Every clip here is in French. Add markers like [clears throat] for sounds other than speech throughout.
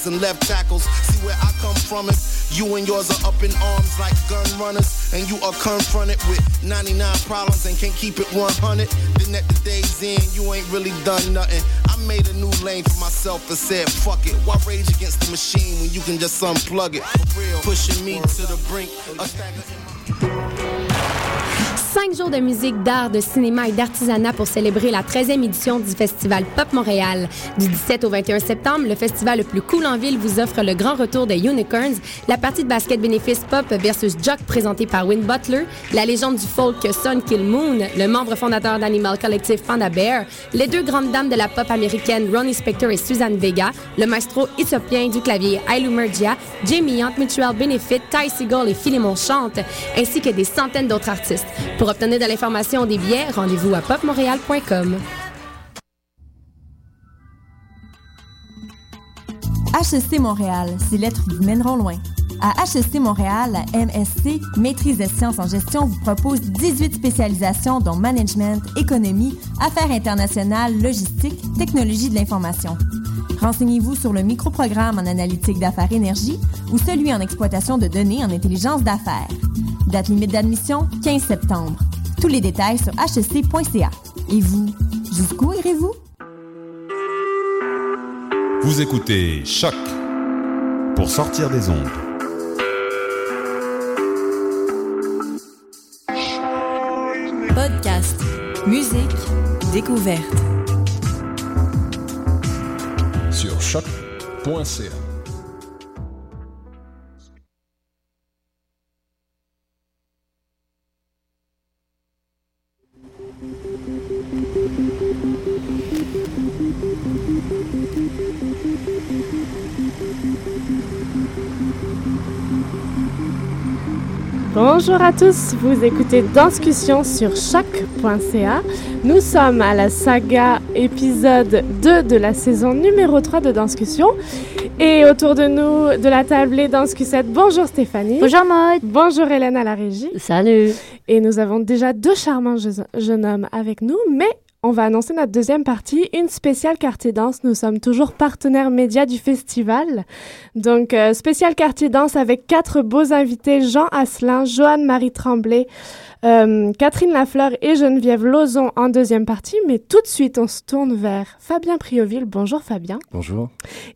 guards and left tackles. See where I come from is you and yours are up in arms like gun runners, and you are confronted with 99 problems and can't keep it 100. Then at the day's end, you ain't really done nothing. I made a new lane for myself and said, fuck it. Why rage against the machine when you can just unplug it? For real, pushing me to the brink. Cinq jours de musique, d'art, de cinéma et d'artisanat pour célébrer la 13e édition du Festival Pop Montréal. Du 17 au 21 septembre, le festival le plus cool en ville vous offre le grand retour des Unicorns, la partie de basket bénéfice pop versus Jock présentée par Win Butler, la légende du folk Son Kill Moon, le membre fondateur d'Animal Collective Panda Bear, les deux grandes dames de la pop américaine Ronnie Spector et Suzanne Vega, le maestro éthiopien du clavier Ailu Mergia, Jamie Hunt, Mutual Benefit, Ty Seagull et Philemon Chante, ainsi que des centaines d'autres artistes. Pour obtenir de l'information des billets, rendez-vous à popmontréal.com. HEC Montréal, ces lettres vous mèneront loin. À HEC Montréal, la MSC, Maîtrise des sciences en gestion, vous propose 18 spécialisations dont management, économie, affaires internationales, logistique, technologie de l'information. Renseignez-vous sur le microprogramme en analytique d'affaires énergie ou celui en exploitation de données en intelligence d'affaires. Date limite d'admission, 15 septembre. Tous les détails sur hec.ca. Et vous, jusqu'où irez-vous? Vous écoutez Choc pour sortir des ondes. Podcast, musique, découverte. Sur choc.ca. Bonjour à tous, vous écoutez Danscussion sur choc.ca. Nous sommes à la saga épisode 2 de la saison numéro 3 de Danscussion. Et autour de nous, de la table, les Danscussettes. Bonjour Stéphanie. Bonjour Maud. Bonjour Hélène à la régie. Salut. Et nous avons déjà deux charmants je- jeunes hommes avec nous, mais on va annoncer notre deuxième partie, une spéciale quartier danse. Nous sommes toujours partenaires médias du festival. Donc, euh, spéciale quartier danse avec quatre beaux invités, Jean Asselin, Joanne-Marie Tremblay, euh, Catherine Lafleur et Geneviève Lozon en deuxième partie. Mais tout de suite, on se tourne vers Fabien Prioville. Bonjour Fabien. Bonjour.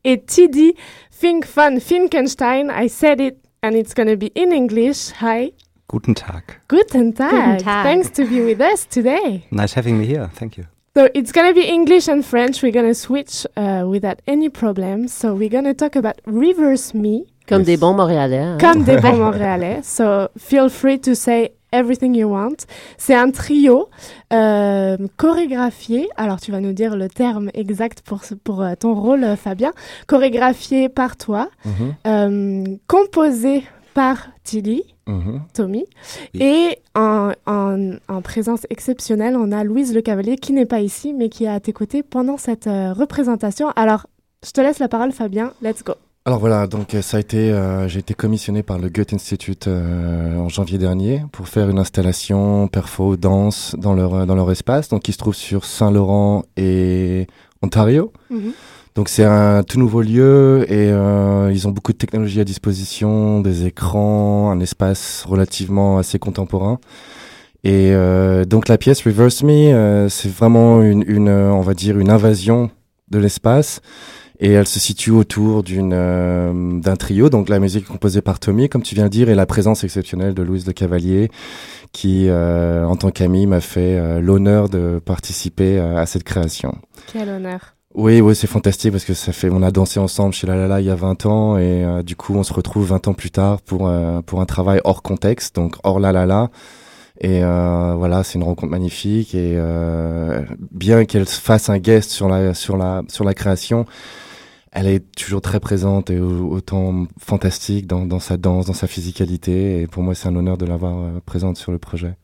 Et Tidi Finkfun Finkenstein. I said it and it's going to be in English. Hi. Guten Tag. Guten Tag. Guten Tag. Thanks to be with us today. Nice having me here. Thank you. So it's going to be English and French. We're going to switch uh, without any problem. So we're going to talk about Reverse Me, Comme Yes. des bons Montréalais. hein. comme des bons [laughs] Montréalais. So feel free to say everything you want. C'est un trio euh, chorégraphié. Alors tu vas nous dire le terme exact pour, pour euh, ton rôle, Fabien. Chorégraphié par toi, euh, composé par Tilly. mhm. Tommy. Oui. Et en, en, en présence exceptionnelle, on a Louise Le Cavalier qui n'est pas ici, mais qui est à tes côtés pendant cette euh, représentation. Alors, je te laisse la parole, Fabien. Let's go. Alors voilà, donc euh, ça a été, euh, j'ai été commissionné par le Goethe Institute euh, en janvier dernier pour faire une installation perfo danse dans leur dans leur espace, donc qui se trouve sur Saint-Laurent et Ontario. Donc c'est un tout nouveau lieu et euh, ils ont beaucoup de technologies à disposition, des écrans, un espace relativement assez contemporain. Et euh, donc la pièce Reverse Me, euh, c'est vraiment une, une, euh, on va dire, une invasion de l'espace. Et elle se situe autour d'une euh, d'un trio, donc la musique composée par Tommy, comme tu viens de dire, et la présence exceptionnelle de Louise Le Cavalier, qui, euh, en tant qu'amie, m'a fait euh, l'honneur de participer à cette création. Quel honneur. Oui, oui, c'est fantastique parce que ça fait, on a dansé ensemble chez La La il y a 20 ans et euh, du coup on se retrouve 20 ans plus tard pour euh, pour un travail hors contexte, donc hors La La. Et euh, voilà, c'est une rencontre magnifique et bien qu'elle fasse un guest sur la sur la sur la création, elle est toujours très présente et au- autant fantastique dans, dans sa danse, dans sa physicalité. Et pour moi, c'est un honneur de l'avoir présente sur le projet.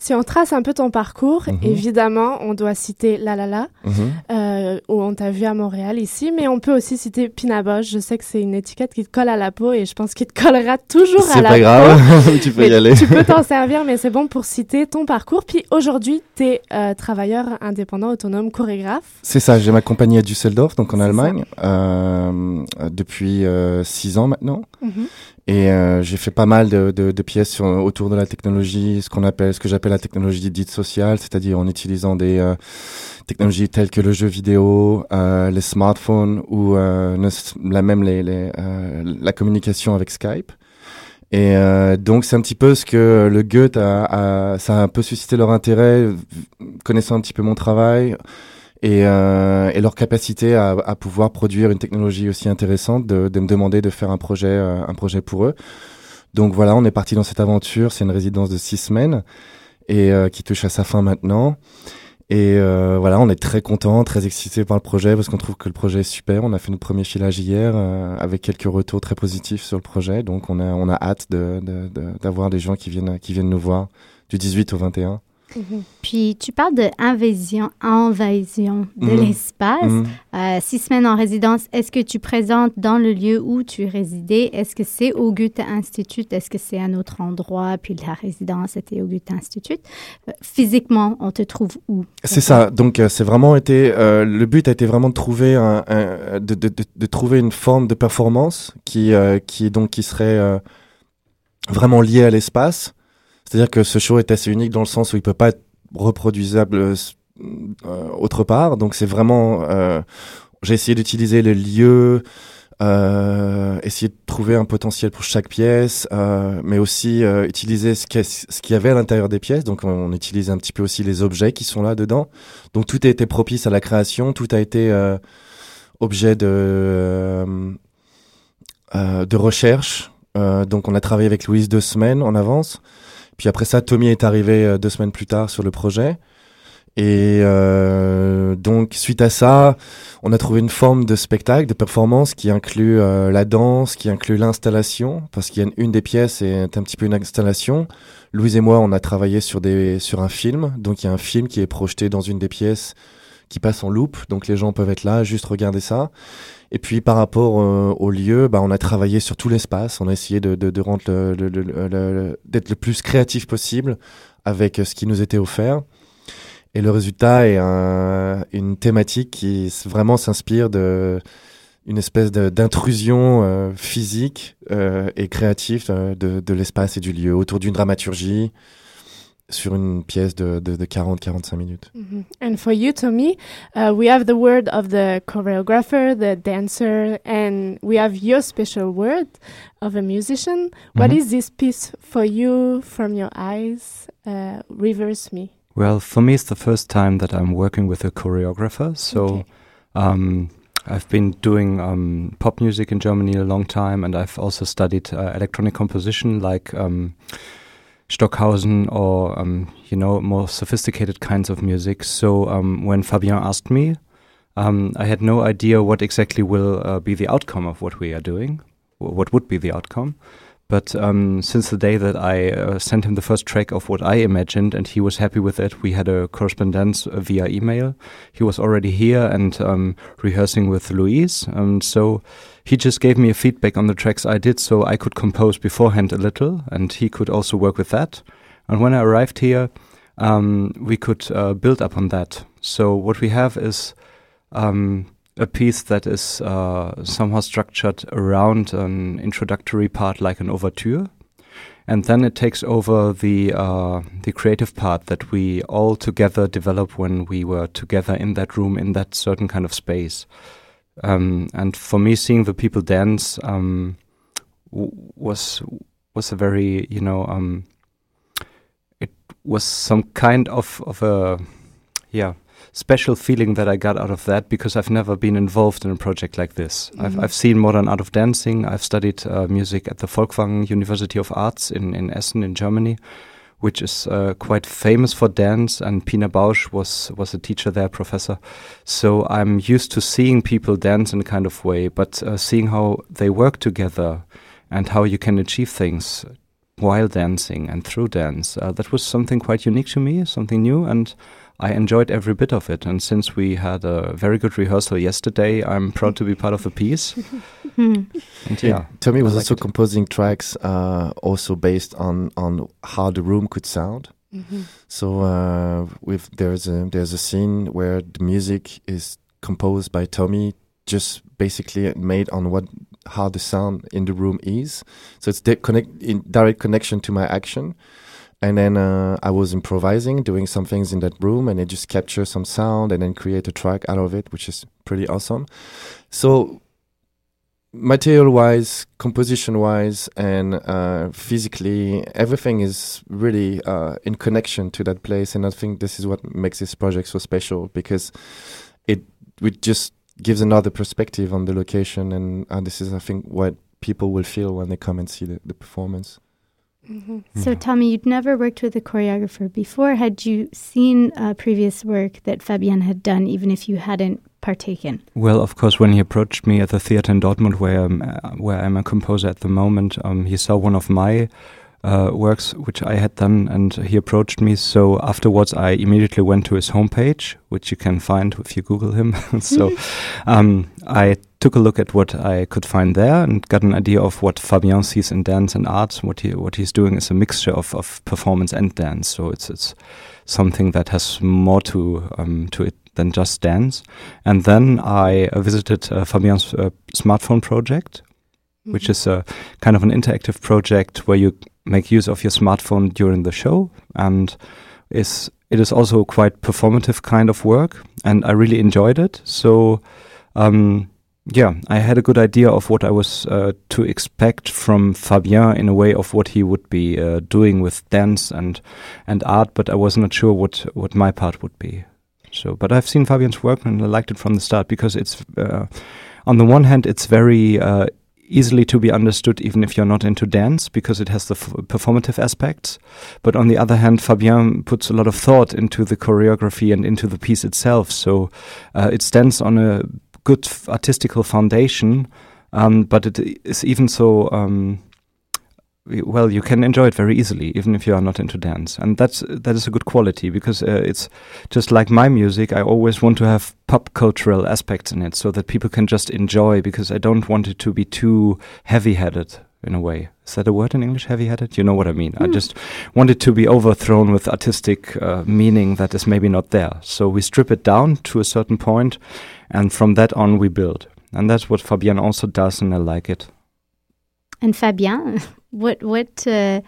Si on trace un peu ton parcours, Mhm. évidemment, on doit citer La La La, Mhm. euh, où on t'a vu à Montréal ici, mais on peut aussi citer Pinaboche. Je sais que c'est une étiquette qui te colle à la peau et je pense qu'il te collera toujours à C'est la pas peau. grave, [laughs] tu peux Mais y aller. Tu peux t'en [laughs] servir, mais c'est bon pour citer ton parcours. Puis aujourd'hui, tu es travailleur indépendant, autonome, chorégraphe. C'est ça, j'ai ma compagnie à Düsseldorf, donc en C'est Allemagne, euh, depuis euh, six ans maintenant. Mhm. Et euh, j'ai fait pas mal de, de, de pièces sur, autour de la technologie, ce qu'on appelle, ce que j'appelle la technologie dite sociale, c'est-à-dire en utilisant des euh, technologies telles que le jeu vidéo, euh, les smartphones ou euh, la même les, les, euh, la communication avec Skype. Et euh, donc c'est un petit peu ce que le Goethe a, a- ça a un peu suscité leur intérêt, connaissant un petit peu mon travail et, euh, et leur capacité à, à pouvoir produire une technologie aussi intéressante, de, de me demander de faire un projet, euh, un projet pour eux. Donc voilà, on est parti dans cette aventure. C'est une résidence de six semaines et euh, qui touche à sa fin maintenant. Et euh, voilà, on est très content, très excité par le projet parce qu'on trouve que le projet est super. On a fait notre premier filage hier euh, avec quelques retours très positifs sur le projet. Donc on a, on a hâte de, de- de- d'avoir des gens qui viennent, qui viennent nous voir du 18 au 21. Puis tu parles de invasion, invasion de Mhm. l'espace. Mhm. Euh, six semaines en résidence, est-ce que tu présentes dans le lieu où tu résidais? Est-ce que c'est au Goethe Institut? Est-ce que c'est un autre endroit? Puis la résidence était au Goethe Institut. Euh, physiquement, on te trouve où? C'est ça. Donc euh, c'est vraiment été le but a été vraiment de trouver un, un- de, de, de, de trouver une forme de performance qui qui donc qui serait vraiment liée à l'espace. C'est-à-dire que ce show est assez unique dans le sens où il peut pas être reproduisable euh, euh, autre part. Donc c'est vraiment euh, j'ai essayé d'utiliser les lieux euh, essayer de trouver un potentiel pour chaque pièce, euh, mais aussi euh, utiliser ce qu'il qu'il y avait à l'intérieur des pièces. Donc on, on utilise un petit peu aussi les objets qui sont là dedans. Donc tout a été propice à la création, tout a été objet de de recherche. Donc on a travaillé avec Louise deux semaines en avance. Puis après ça, Tommy est arrivé euh, deux semaines plus tard sur le projet. Et euh, donc suite à ça, on a trouvé une forme de spectacle, de performance qui inclut euh, la danse, qui inclut l'installation, parce qu'il y a une, une des pièces est un petit peu une installation. Louise et moi, on a travaillé sur des sur un film, donc il y a un film qui est projeté dans une des pièces qui passe en loop, donc les gens peuvent être là, juste regarder ça. Et puis par rapport euh, au lieu, bah, on a travaillé sur tout l'espace, on a essayé de, de, de rendre le, le- le- d'être le plus créatif possible avec ce qui nous était offert. Et le résultat est un- une thématique qui vraiment s'inspire de une espèce d'intrusion euh, physique euh, et créative euh, de, de l'espace et du lieu autour d'une dramaturgie sur une pièce de, de, de 40-45 minutes. Mhm. And for you, Tommy, uh, we have the word of the choreographer, the dancer, and we have your special word of a musician. What Mhm. is this piece for you from your eyes? Uh, reverse me. Well, for me, it's the first time that I'm working with a choreographer. So Okay. um, I've been doing um, pop music in Germany a long time, and I've also studied uh, electronic composition like um, Stockhausen or, um, you know, more sophisticated kinds of music. So um, when Fabien asked me, um, I had no idea what exactly will uh, be the outcome of what we are doing, what would be the outcome. But um, since the day that I uh, sent him the first track of what I imagined and he was happy with it, we had a correspondence via email. He was already here and um, rehearsing with Louise. And so he just gave me a feedback on the tracks I did so I could compose beforehand a little and he could also work with that. And when I arrived here, um, we could uh, build upon that. So what we have is um, a piece that is uh, somehow structured around an introductory part, like an overture, and then it takes over the uh, the creative part that we all together developed when we were together in that room in that certain kind of space. Um, and for me, seeing the people dance um, w- was was a very you know um, it was some kind of of a yeah special feeling that I got out of that because I've never been involved in a project like this. I've, Mhm. I've seen modern art of dancing. I've studied uh, music at the Folkwang University of Arts in, in Essen in Germany, which is uh, quite famous for dance. And Pina Bausch was, was a teacher there, professor. So I'm used to seeing people dance in a kind of way, but uh, seeing how they work together and how you can achieve things while dancing and through dance. Uh, that was something quite unique to me, something new, and I enjoyed every bit of it. And since we had a very good rehearsal yesterday, I'm proud to be part of the piece. Hmm. [laughs] and yeah, Tommy was also it. composing tracks, uh, also based on on how the room could sound. So uh, with there's a there's a scene where the music is composed by Tommy, just basically made on what how the sound in the room is. So it's di- connect in direct connection to my action. And then uh, I was improvising, doing some things in that room, and it just capture some sound and then create a track out of it, which is pretty awesome. So material wise, composition wise, and uh, physically, everything is really uh, in connection to that place. And I think this is what makes this project so special because it it just gives another perspective on the location, and uh, this is, I think, what people will feel when they come and see the, the performance. So, Tommy, you'd never worked with a choreographer before. Had you seen uh, previous work that Fabian had done, even if you hadn't partaken? Well, of course, when he approached me at the theater in Dortmund, where I'm, uh, where I'm a composer at the moment, um, he saw one of my uh, works which I had done, and he approached me. So afterwards, I immediately went to his homepage, which you can find if you Google him. [laughs] so [laughs] um, I took a look at what I could find there and got an idea of what Fabien sees in dance and art. What he what he's doing is a mixture of, of performance and dance. So it's it's something that has more to um, to it than just dance. And then I uh, visited uh, Fabien's uh, smartphone project, which is a kind of an interactive project where you make use of your smartphone during the show, and is it is also quite performative kind of work, and I really enjoyed it. So. Um, yeah, I had a good idea of what I was uh, to expect from Fabien in a way of what he would be uh, doing with dance and and art, but I was not sure what what my part would be. So, but I've seen Fabien's work and I liked it from the start because it's uh, on the one hand it's very uh, easily to be understood even if you're not into dance because it has the f- performative aspects. But on the other hand, Fabien puts a lot of thought into the choreography and into the piece itself. So uh, it stands on a good artistical foundation, um, but it is even so. Um, well, you can enjoy it very easily, even if you are not into dance, and that's that is a good quality because uh, it's just like my music. I always want to have pop cultural aspects in it, so that people can just enjoy. Because I don't want it to be too heavy-headed in a way. Is that a word in English? Heavy-headed? You know what I mean? I just want it to be overthrown with artistic uh, meaning that is maybe not there. So we strip it down to a certain point, and from that on we build. And that's what Fabian also does, and I like it. And Fabien, [laughs] what what uh,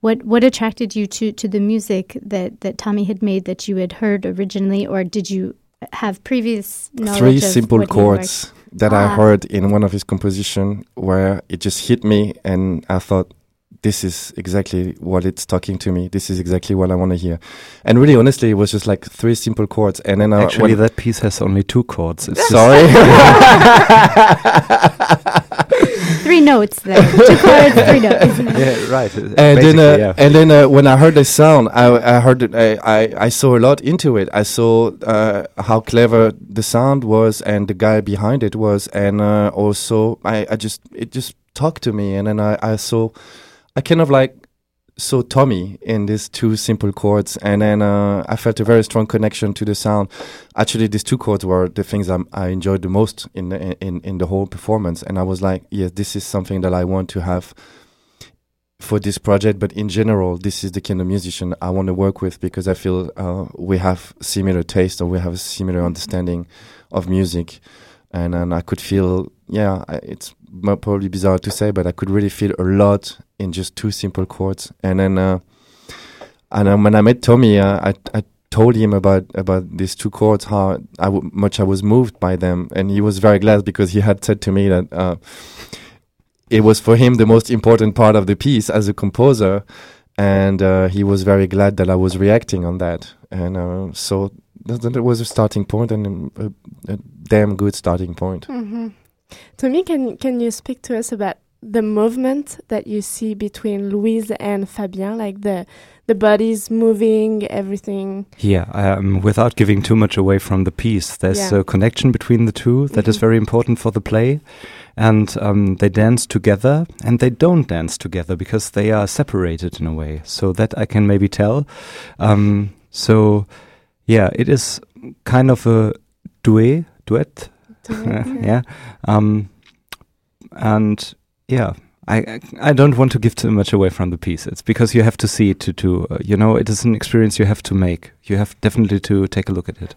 what what attracted you to to the music that that Tommy had made that you had heard originally, or did you have previous knowledge Three of simple chords that I Ah. heard in one of his composition where it just hit me and I thought this is exactly what it's talking to me. This is exactly what I want to hear. And really honestly it was just like three simple chords and then Actually, when- that piece has only two chords. It's sorry. [laughs] Three notes there, two chords, three notes. yeah, right. [laughs] and then, uh, yeah. and then uh, when I heard the sound, I, I heard it. I, I, I saw a lot into it. I saw uh, how clever the sound was, and the guy behind it was, and uh, also I, I just it just talked to me, and then I, I saw, I kind of like saw Tommy in these two simple chords, and then uh, I felt a very strong connection to the sound. Actually, these two chords were the things I'm, I enjoyed the most in the, in in the whole performance, and I was like, yes, this is something that I want to have for this project, but in general, this is the kind of musician I want to work with because I feel uh, we have similar taste or we have a similar understanding of music, and and I could feel, yeah, it's probably bizarre to say, but I could really feel a lot in just two simple chords, and then uh, and when I met Tommy, uh, I I told him about about these two chords, how I much I was moved by them, and he was very glad because he had said to me that. Uh, it was for him the most important part of the piece as a composer, and uh, he was very glad that I was reacting on that. And uh, so that, that was a starting point and a, a damn good starting point. hmm Tommy, can can you speak to us about the movement that you see between Louise and Fabien, like the the bodies moving, everything. Yeah, um, without giving too much away from the piece, there's Yeah. a connection between the two that is Mhm. very important for the play. And um, they dance together and they don't dance together because they are separated in a way. So that I can maybe tell. Um, so, yeah, it is kind of a duet, duet, [laughs] yeah. Um, and yeah, I I- I don't want to give too much away from the piece. It's because you have to see it to to uh, you know it is an experience you have to make. You have definitely to take a look at it.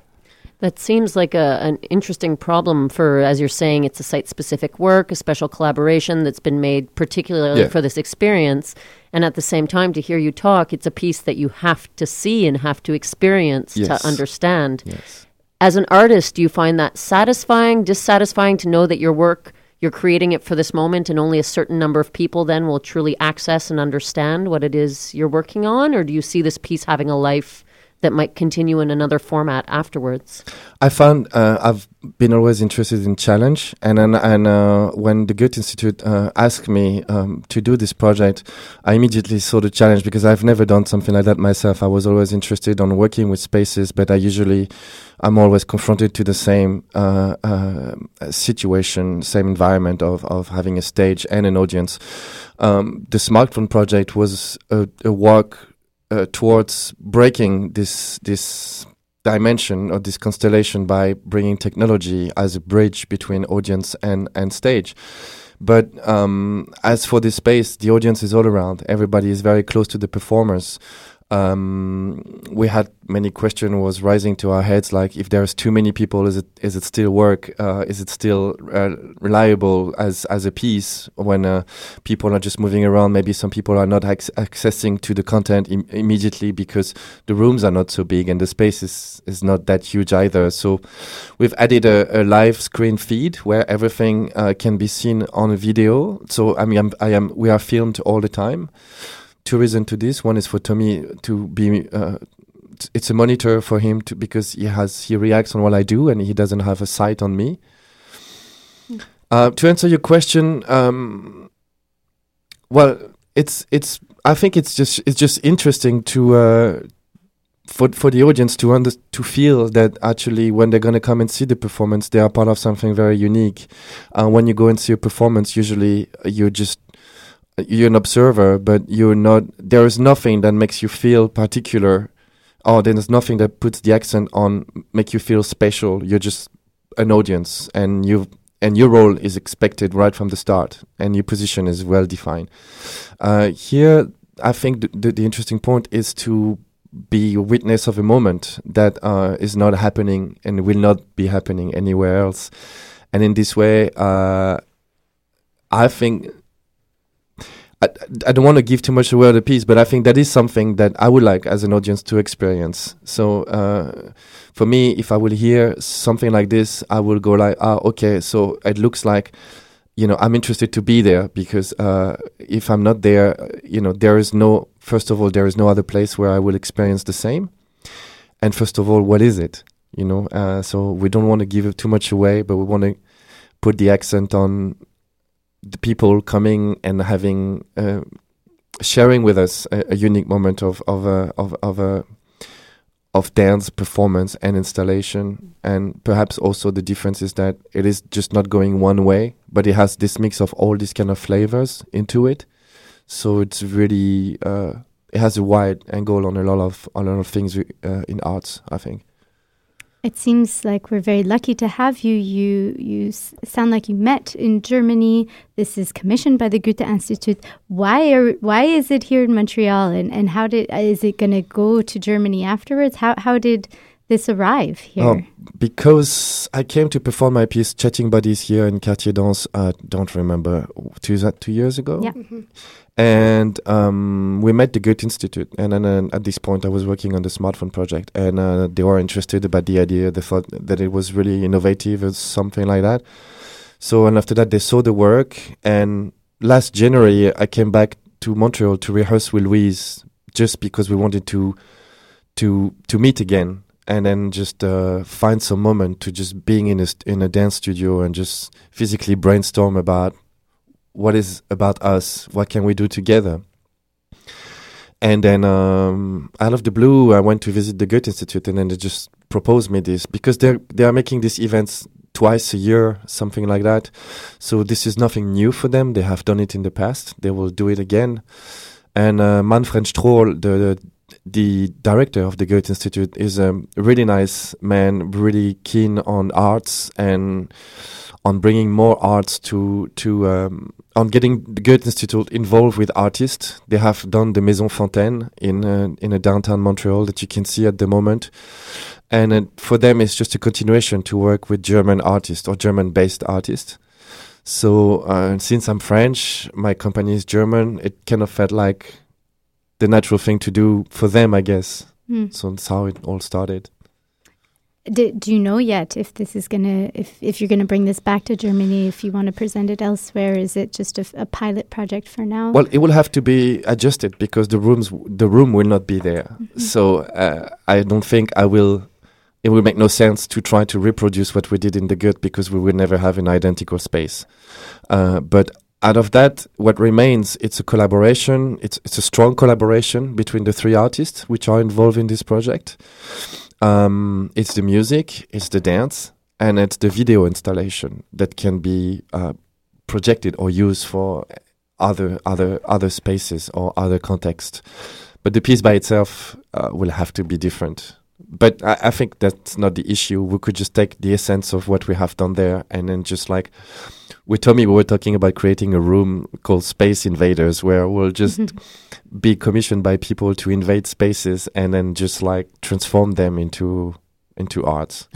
That seems like a, an interesting problem for, as you're saying, it's a site specific work, a special collaboration that's been made particularly Yeah. for this experience. And at the same time, to hear you talk, it's a piece that you have to see and have to experience Yes. to understand. Yes. As an artist, do you find that satisfying, dissatisfying to know that your work, you're creating it for this moment and only a certain number of people then will truly access and understand what it is you're working on? Or do you see this piece having a life that might continue in another format afterwards? I found uh, I've been always interested in challenge, and and, and uh, when the Goethe Institute uh, asked me um, to do this project, I immediately saw the challenge because I've never done something like that myself. I was always interested on working with spaces, but I usually I'm always confronted to the same uh, uh, situation, same environment of of having a stage and an audience. Um, the smartphone project was a, a walk uh, towards breaking this this dimension or this constellation by bringing technology as a bridge between audience and and stage. But um, as for this space, the audience is all around. Everybody is very close to the performers. Um, we had many questions was rising to our heads, like if there's too many people, is it is it still work? Uh, is it still uh, reliable as as a piece when uh, people are just moving around? Maybe some people are not ac- accessing to the content Im- immediately because the rooms are not so big and the space is is not that huge either. So we've added a, a live screen feed where everything uh, can be seen on a video. So I mean, I'm, I am we are filmed all the time two reasons to this. One is for Tommy to be. Uh, it's a monitor for him to because he has he reacts on what I do and he doesn't have a sight on me. Uh, to answer your question, um, well, it's it's. I think it's just it's just interesting to. Uh, for, for the audience to under, to feel that actually when they're going to come and see the performance they are part of something very unique uh, when you go and see a performance usually uh, you're just you're an observer, but you're not. There is nothing that makes you feel particular. Oh, there's nothing that puts the accent on make you feel special. You're just an audience, and you and your role is expected right from the start, and your position is well defined. Uh, here, I think the, the, the interesting point is to be a witness of a moment that uh, is not happening and will not be happening anywhere else. And in this way, uh, I think I, I don't want to give too much away of the piece, but I think that is something that I would like as an audience to experience. So uh, for me, if I will hear something like this, I will go like, ah, okay, so it looks like, you know, I'm interested to be there because uh, if I'm not there, you know, there is no, first of all, there is no other place where I will experience the same. And first of all, what is it? You know, uh, so we don't want to give it too much away, but we want to put the accent on the people coming and having uh, sharing with us a, a unique moment of of a of of a of dance performance and installation. And perhaps also the difference is that it is just not going one way but it has this mix of all these kind of flavors into it. So it's really uh, it has a wide angle on a lot of on a lot of things uh, in arts i think It seems like we're very lucky to have you. You you sound like you met in Germany. This is commissioned by the Goethe Institute. Why are why is it here in Montreal? And and how did is it going to go to Germany afterwards? How how did this arrive here? Oh, because I came to perform my piece Chatting Buddies here in Quartier Danse, I don't remember, two, that two years ago? Yeah. Mm-hmm. And um, we met the Goethe Institute. And then uh, at this point, I was working on the smartphone project. And uh, they were interested about the idea. They thought that it was really innovative or something like that. So, and after that, they saw the work. And last January, I came back to Montreal to rehearse with Louise just because we wanted to to to meet again and then just uh, find some moment to just being in a in a dance studio and just physically brainstorm about what is about us, what can we do together. and then um, out of the blue, I went to visit the Goethe Institute, and then they just proposed me this because they're they are making these events twice a year, something like that. So this is nothing new for them. They have done it in the past. They will do it again. And uh, Manfred Strohl, the, the the director of the Goethe Institute, is a really nice man, really keen on arts and on bringing more arts to to um, on getting the Goethe Institute involved with artists. They have done the Maison Fontaine in uh, in a downtown Montreal that you can see at the moment, and uh, for them it's just a continuation to work with German artists or German-based artists. So uh, since I'm French, my company is German. It kind of felt like the natural thing to do for them, I guess. Mm. So that's how it all started. Do, do you know yet if this is gonna if, if you're gonna bring this back to Germany if you want to present it elsewhere is it just a, a pilot project for now Well, it will have to be adjusted because the rooms the room will not be there. So uh, I don't think I will. It will make no sense to try to reproduce what we did in the gut because we will never have an identical space. Uh, but out of that, what remains, it's a collaboration. It's it's a strong collaboration between the three artists which are involved in this project. Um, it's the music, it's the dance, and it's the video installation that can be uh, projected or used for other other other spaces or other context. But the piece by itself uh, will have to be different. But I, I think that's not the issue. We could just take the essence of what we have done there and then just like with Tommy, we were talking about creating a room called Space Invaders, where we'll just [laughs] be commissioned by people to invade spaces and then just like transform them into into arts.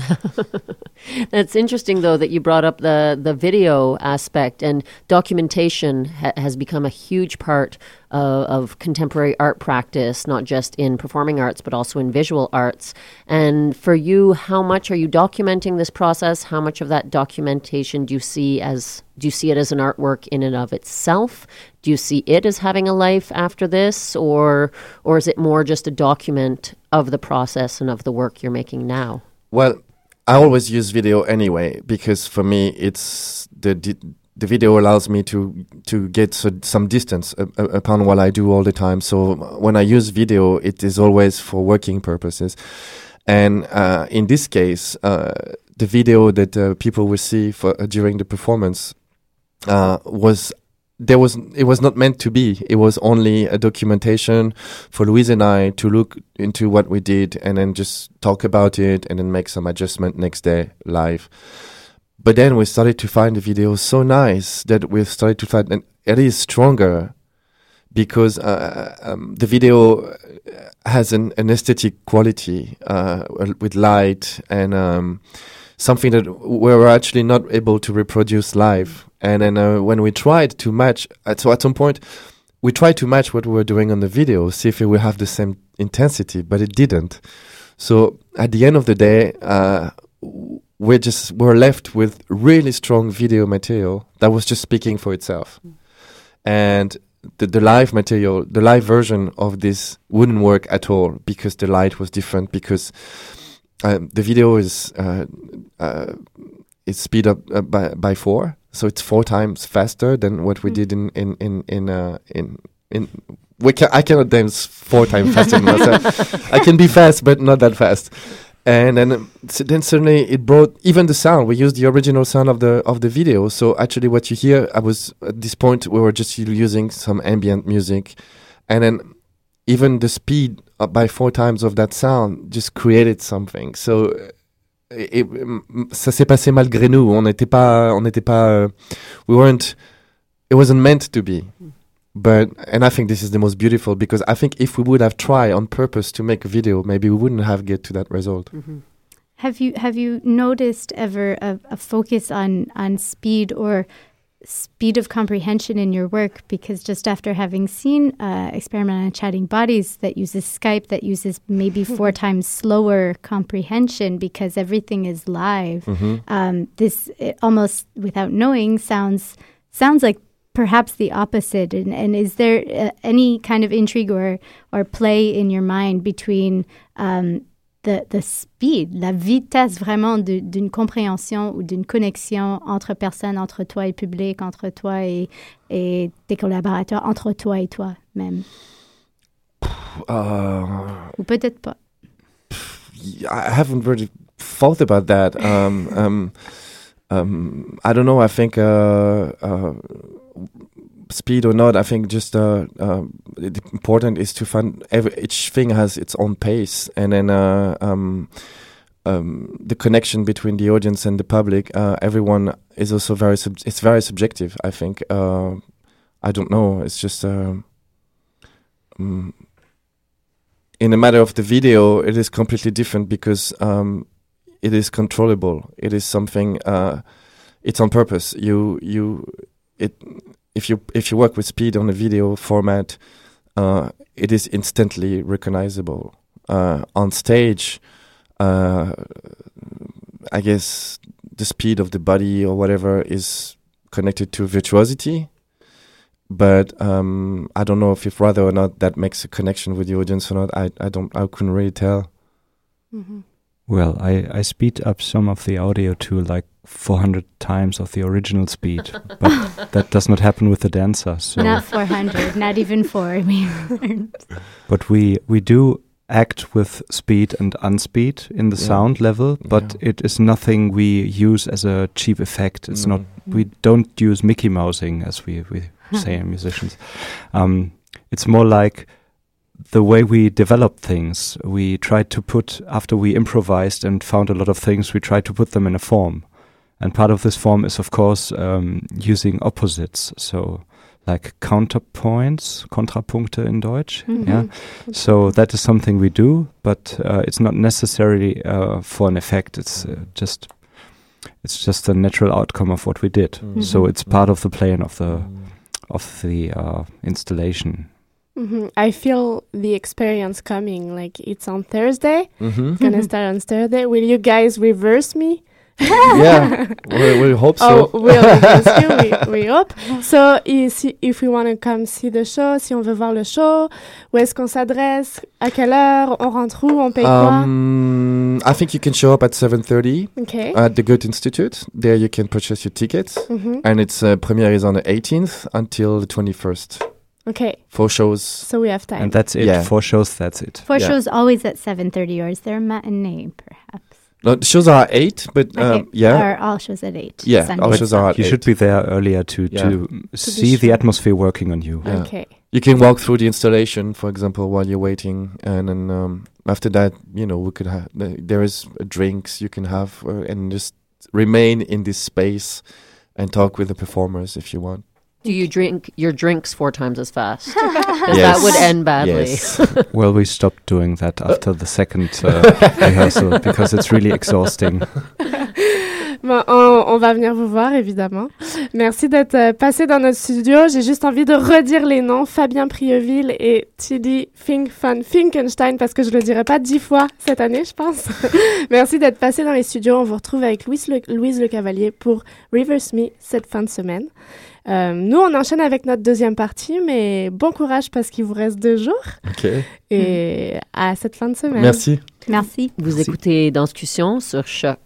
[laughs] That's interesting, though, that you brought up the the video aspect and documentation ha- has become a huge part of, of contemporary art practice, not just in performing arts but also in visual arts. And for you, how much are you documenting this process? How much of that documentation do you see as do you see it as an artwork in and of itself? Do you see it as having a life after this, or or is it more just a document of the process and of the work you're making now? Well, I always use video anyway because for me it's the the, the video allows me to to get so, some distance uh, upon what I do all the time. So when I use video, it is always for working purposes. And uh, in this case, uh, the video that uh, people will see for uh, during the performance uh, was there was it was not meant to be. It was only a documentation for Louise and I to look into what we did and then just talk about it and then make some adjustment next day live. But then we started to find the video so nice that we started to find and it is stronger because uh, um, the video has an, an aesthetic quality uh, with light and um, something that we were actually not able to reproduce live. And then uh, when we tried to match, uh, so at some point, we tried to match what we were doing on the video, see if it would have the same intensity, but it didn't. So at the end of the day, uh, we just were left with really strong video material that was just speaking for itself. And the, the live material, the live version of this wouldn't work at all because the light was different. Because um, the video is uh, uh, is speed up uh, by by four, so it's four times faster than what we did in in in in uh, in. in we can, I cannot dance four times faster than myself. [laughs] I can be fast, but not that fast. And then, then suddenly it brought even the sound. We used the original sound of the of the video. So actually, what you hear, I was at this point we were just using some ambient music, and then even the speed uh, by four times of that sound just created something. So uh, it, mm, ça s'est passé malgré nous. On n'était pas, on n'était pas, euh, we weren't. It wasn't meant to be. But and I think this is the most beautiful because I think if we would have tried on purpose to make a video, maybe we wouldn't have get to that result. Have you have you noticed ever a, a focus on on speed or speed of comprehension in your work? Because just after having seen uh, experiment on chatting bodies that uses Skype, that uses maybe [laughs] four times slower comprehension because everything is live, um, this it almost without knowing sounds sounds like perhaps the opposite. And, and is there uh, any kind of intrigue or or play in your mind between um, the, the speed, la vitesse vraiment d'une compréhension ou d'une connexion entre personnes, entre toi et public, entre toi et, et tes collaborateurs, entre toi et toi-même. Uh, Ou peut-être pas. I haven't really thought about that. Um, um, um, I don't know. I think uh, uh, speed or not. I think just uh, uh, important is to find every each thing has its own pace, and then uh, um, um, the connection between the audience and the public. Uh, everyone is also very. Sub- it's very subjective. I think. Uh, I don't know. It's just. Um, in the matter of the video, it is completely different because um, it is controllable. It is something. Uh, it's on purpose. You you it if you if you work with speed on a video format, uh, it is instantly recognizable. Uh, on stage, uh, I guess the speed of the body or whatever is connected to virtuosity but um, I don't know if, if rather or not that makes a connection with the audience or not. I, I don't I couldn't really tell. Mhm. Well, I, I speed up some of the audio to like 400 times of the original speed, [laughs] but that does not happen with the dancer. So, Not 400, not even four. We [laughs] but we we do act with speed and unspeed in the Yeah. sound level, but Yeah. it is nothing we use as a cheap effect. It's not. Mm. We don't use Mickey Mousing as we we say in musicians. Um, it's more like the way we develop things. We tried to put after we improvised and found a lot of things. We tried to put them in a form, and part of this form is of course um, using opposites. So like counterpoints, Kontrapunkte in Deutsch. Mhm. Yeah. So that is something we do, but uh, it's not necessarily uh, for an effect. It's uh, just it's just a natural outcome of what we did. Mm. So it's part of the plan of the Mm. of the uh, installation. Mhm. I feel the experience coming. Like it's on Thursday. Mhm. It's gonna Mhm. start on Thursday. Will you guys reverse me? Yeah, we, we hope so. Oh, we'll you. [laughs] We, we hope. So, i- si- if we want to come see the show, si on veut voir le show, où est-ce qu'on s'adresse? À quelle heure? On rentre où? On paye quoi? Um, I think you can show up at 7:30 Okay. at the Goethe Institute. There you can purchase your tickets, Mhm. and its uh, premiere is on the 18th until the 21st. Okay. Four shows. So we have time. And that's it. Yeah. Four shows. That's it. Four Yeah. shows always at 7.30, or is there a matinee, perhaps? No, the shows are at eight, but um, yeah, Or all shows at 8? yeah, Sunday all shows are at You eight. should be there earlier to Yeah. to see the sure. atmosphere working on you. Yeah. Okay. You can walk through the installation, for example, while you're waiting, and then um, after that, you know, we could have there is uh, drinks you can have, uh, and just remain in this space and talk with the performers if you want. Do you drink your drinks four times as fast? [laughs] 'Cause that would end badly. Yes. [laughs] Well, we stopped doing that after the second uh, [laughs] rehearsal because it's really exhausting. Bon, on, on va venir vous voir, évidemment. Merci d'être euh, passé dans notre studio. J'ai juste envie de redire les noms. Fabien Prieville et Tilly Fink van Finkenstein, parce que je le dirai pas dix fois cette année, je pense. Merci d'être passé dans les studios. On vous retrouve avec Louise Le, Louise Le Cavalier pour Reverse Me cette fin de semaine. Euh, nous, on enchaîne avec notre deuxième partie, mais bon courage parce qu'il vous reste deux jours. Ok. Et à cette fin de semaine. Merci. Merci. Vous écoutez Danscussion sur Choc.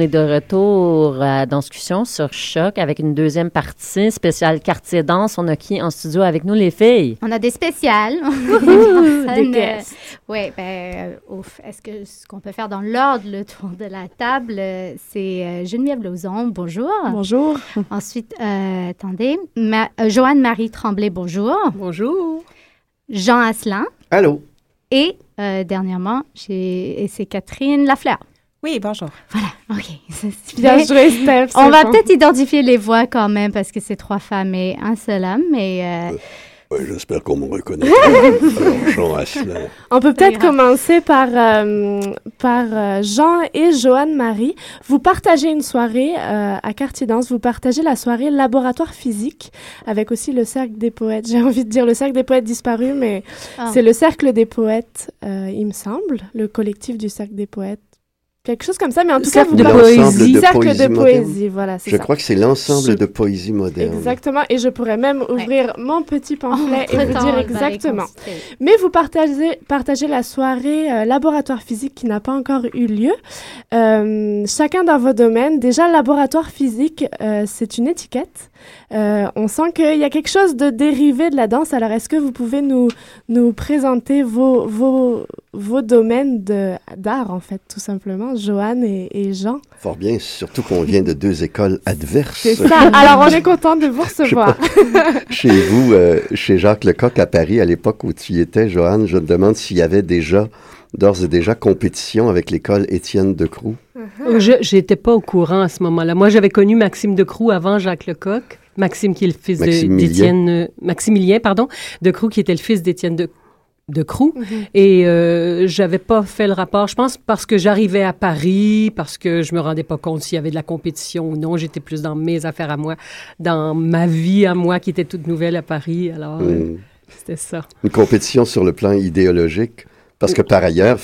Est de retour à discussion sur Choc avec une deuxième partie spéciale quartier danse. On a qui en studio avec nous, les filles? On a des spéciales. [laughs] Des guests. Oui, ben, euh, ouf. Est-ce que ce qu'on peut faire dans l'ordre, le tour de la table, euh, c'est euh, Geneviève Lauzon, bonjour. Bonjour. Ensuite, euh, attendez, Ma- euh, Joanne-Marie Tremblay, bonjour. Bonjour. Jean Asselin. Allô? Et euh, dernièrement, et c'est Catherine Lafleur. Oui, bonjour. Voilà, OK. Bien joué, Steph. On va bon. peut-être identifier les voix quand même parce que c'est trois femmes et un seul homme, mais euh, Ouais, J'espère qu'on me reconnaîtra. [laughs] Alors, Jean Asselin. On peut peut-être commencer par, euh, par euh, Jean et Joanne-Marie. Vous partagez une soirée euh, à Quartier Danse. Vous partagez la soirée Laboratoire physique avec aussi le Cercle des Poètes. J'ai envie de dire le Cercle des Poètes disparu, mais Ah. c'est le Cercle des Poètes, euh, il me semble, le collectif du Cercle des Poètes. Quelque chose comme ça, mais en tout cas, vous de partagez- poésie. de Cercle poésie de moderne. poésie, voilà, c'est Je ça. crois que c'est l'ensemble Je- de poésie moderne. Exactement, et je pourrais même ouvrir mon petit pamphlet et vous dire exactement. Mais vous partagez, partagez la soirée euh, laboratoire physique qui n'a pas encore eu lieu. Euh, chacun dans vos domaines. Déjà, laboratoire physique, euh, c'est une étiquette. Euh, on sent qu'il y a quelque chose de dérivé de la danse. Alors, est-ce que vous pouvez nous, nous présenter vos, vos, vos domaines de- d'art, en fait, tout simplement, Joanne et, et Jean? Fort bien, surtout qu'on vient de deux écoles adverses. C'est ça. [laughs] Alors, on est content de vous recevoir. [laughs] Chez vous, euh, chez Jacques Lecoq à Paris, à l'époque où tu y étais, Joanne, je me demande s'il y avait déjà, d'ores et déjà, compétition avec l'école Étienne de Croux. Je n'étais pas au courant à ce moment-là. Moi, j'avais connu Maxime de Croux avant Jacques Lecoq. Maxime, qui est le fils de- Maximilien. d'Étienne... euh, Maximilien, pardon, de Croux, qui était le fils d'Étienne de, de Croux. Mhm. Et euh, j'avais pas fait le rapport, je pense, parce que j'arrivais à Paris, parce que je me rendais pas compte s'il y avait de la compétition ou non. J'étais plus dans mes affaires à moi, dans ma vie à moi, qui était toute nouvelle à Paris. Alors, euh, Hmm. c'était ça. Une compétition sur le plan idéologique, Parce que par ailleurs,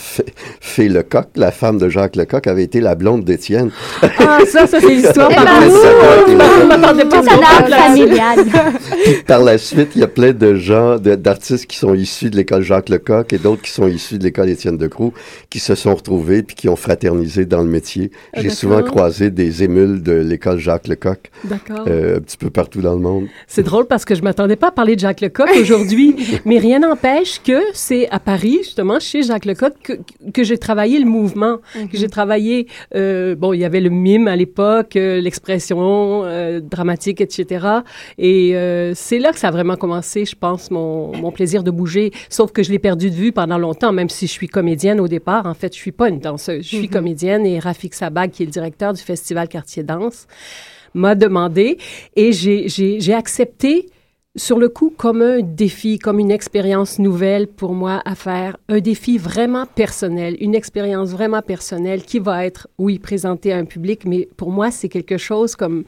Fée Lecoq, la femme de Jacques Lecoq, avait été la blonde d'Étienne. Ah, ça, ça c'est l'histoire par ben, Je m'attendais pas Ça à a l'air familial. Puis par la suite, il y a plein de gens, de- d'artistes qui sont issus de l'école Jacques Lecoq et d'autres qui sont issus de l'école Étienne Decroux, qui se sont retrouvés puis qui ont fraternisé dans le métier. Ah, J'ai souvent croisé des émules de l'école Jacques Lecoq, D'accord. euh, un petit peu partout dans le monde. C'est drôle parce que je m'attendais pas à parler de Jacques Lecoq aujourd'hui, [laughs] mais rien n'empêche que c'est à Paris, justement, chez Jacques Lecoq, que, que j'ai travaillé le mouvement, que j'ai travaillé, euh, bon, il y avait le mime à l'époque, euh, l'expression euh, dramatique, etc. Et euh, c'est là que ça a vraiment commencé, je pense, mon, mon plaisir de bouger, sauf que je l'ai perdu de vue pendant longtemps, même si je suis comédienne au départ. En fait, je suis pas une danseuse, je suis Mhm. comédienne et Rafik Sabag, qui est le directeur du Festival Quartier Danse, m'a demandé et j'ai accepté sur le coup comme un défi, comme une expérience nouvelle pour moi à faire, un défi vraiment personnel, une expérience vraiment personnelle qui va être, oui, présentée à un public, mais pour moi, c'est quelque chose comme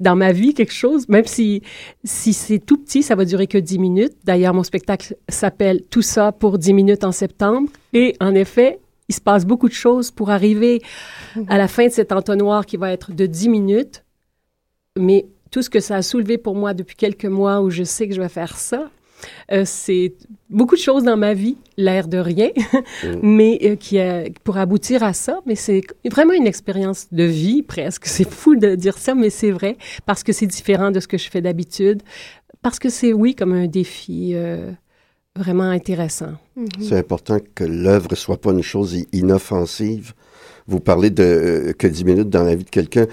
dans ma vie, quelque chose, même si, si c'est tout petit, ça va durer que 10 minutes. D'ailleurs, mon spectacle s'appelle Tout ça pour 10 minutes en septembre. Et en effet, il se passe beaucoup de choses pour arriver à la fin de cet entonnoir qui va être de 10 minutes. Mais tout ce que ça a soulevé pour moi depuis quelques mois où je sais que je vais faire ça, euh, c'est beaucoup de choses dans ma vie, l'air de rien, [laughs] mais euh, qui a, pour aboutir à ça. Mais c'est vraiment une expérience de vie presque. [laughs] C'est fou de dire ça, mais c'est vrai parce que c'est différent de ce que je fais d'habitude. Parce que c'est, oui, comme un défi euh, vraiment intéressant. C'est important que l'œuvre soit pas une chose inoffensive. Vous parlez de euh, que 10 minutes dans la vie de quelqu'un,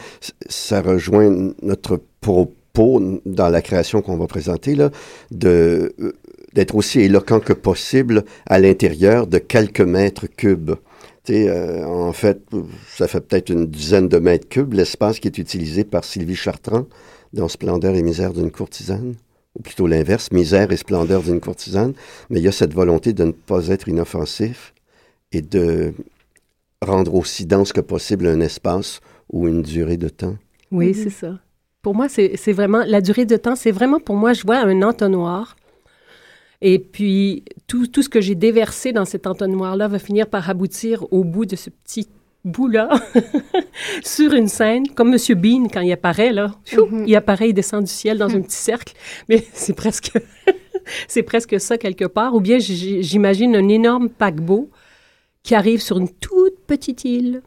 ça rejoint notre propos dans la création qu'on va présenter là, de euh, d'être aussi éloquent que possible à l'intérieur de quelques mètres cubes. Tu sais, euh, en fait, ça fait peut-être une dizaine de mètres cubes l'espace qui est utilisé par Sylvie Chartrand dans Splendeur et misère d'une courtisane ou plutôt l'inverse, misère et splendeur d'une courtisane, mais il y a cette volonté de ne pas être inoffensif et de rendre aussi dense que possible un espace ou une durée de temps. Oui, c'est ça. Pour moi, c'est vraiment, la durée de temps, c'est vraiment pour moi, je vois un entonnoir. Et puis, tout, tout ce que j'ai déversé dans cet entonnoir-là va finir par aboutir au bout de ce petit bout-là, [laughs] sur une scène, comme M. Bean, quand il apparaît, là. Chou, Il apparaît, il descend du ciel dans un petit cercle. Mais [laughs] c'est presque, [laughs] c'est presque ça quelque part. Ou bien j'imagine un énorme paquebot qui arrive sur une toute petite île.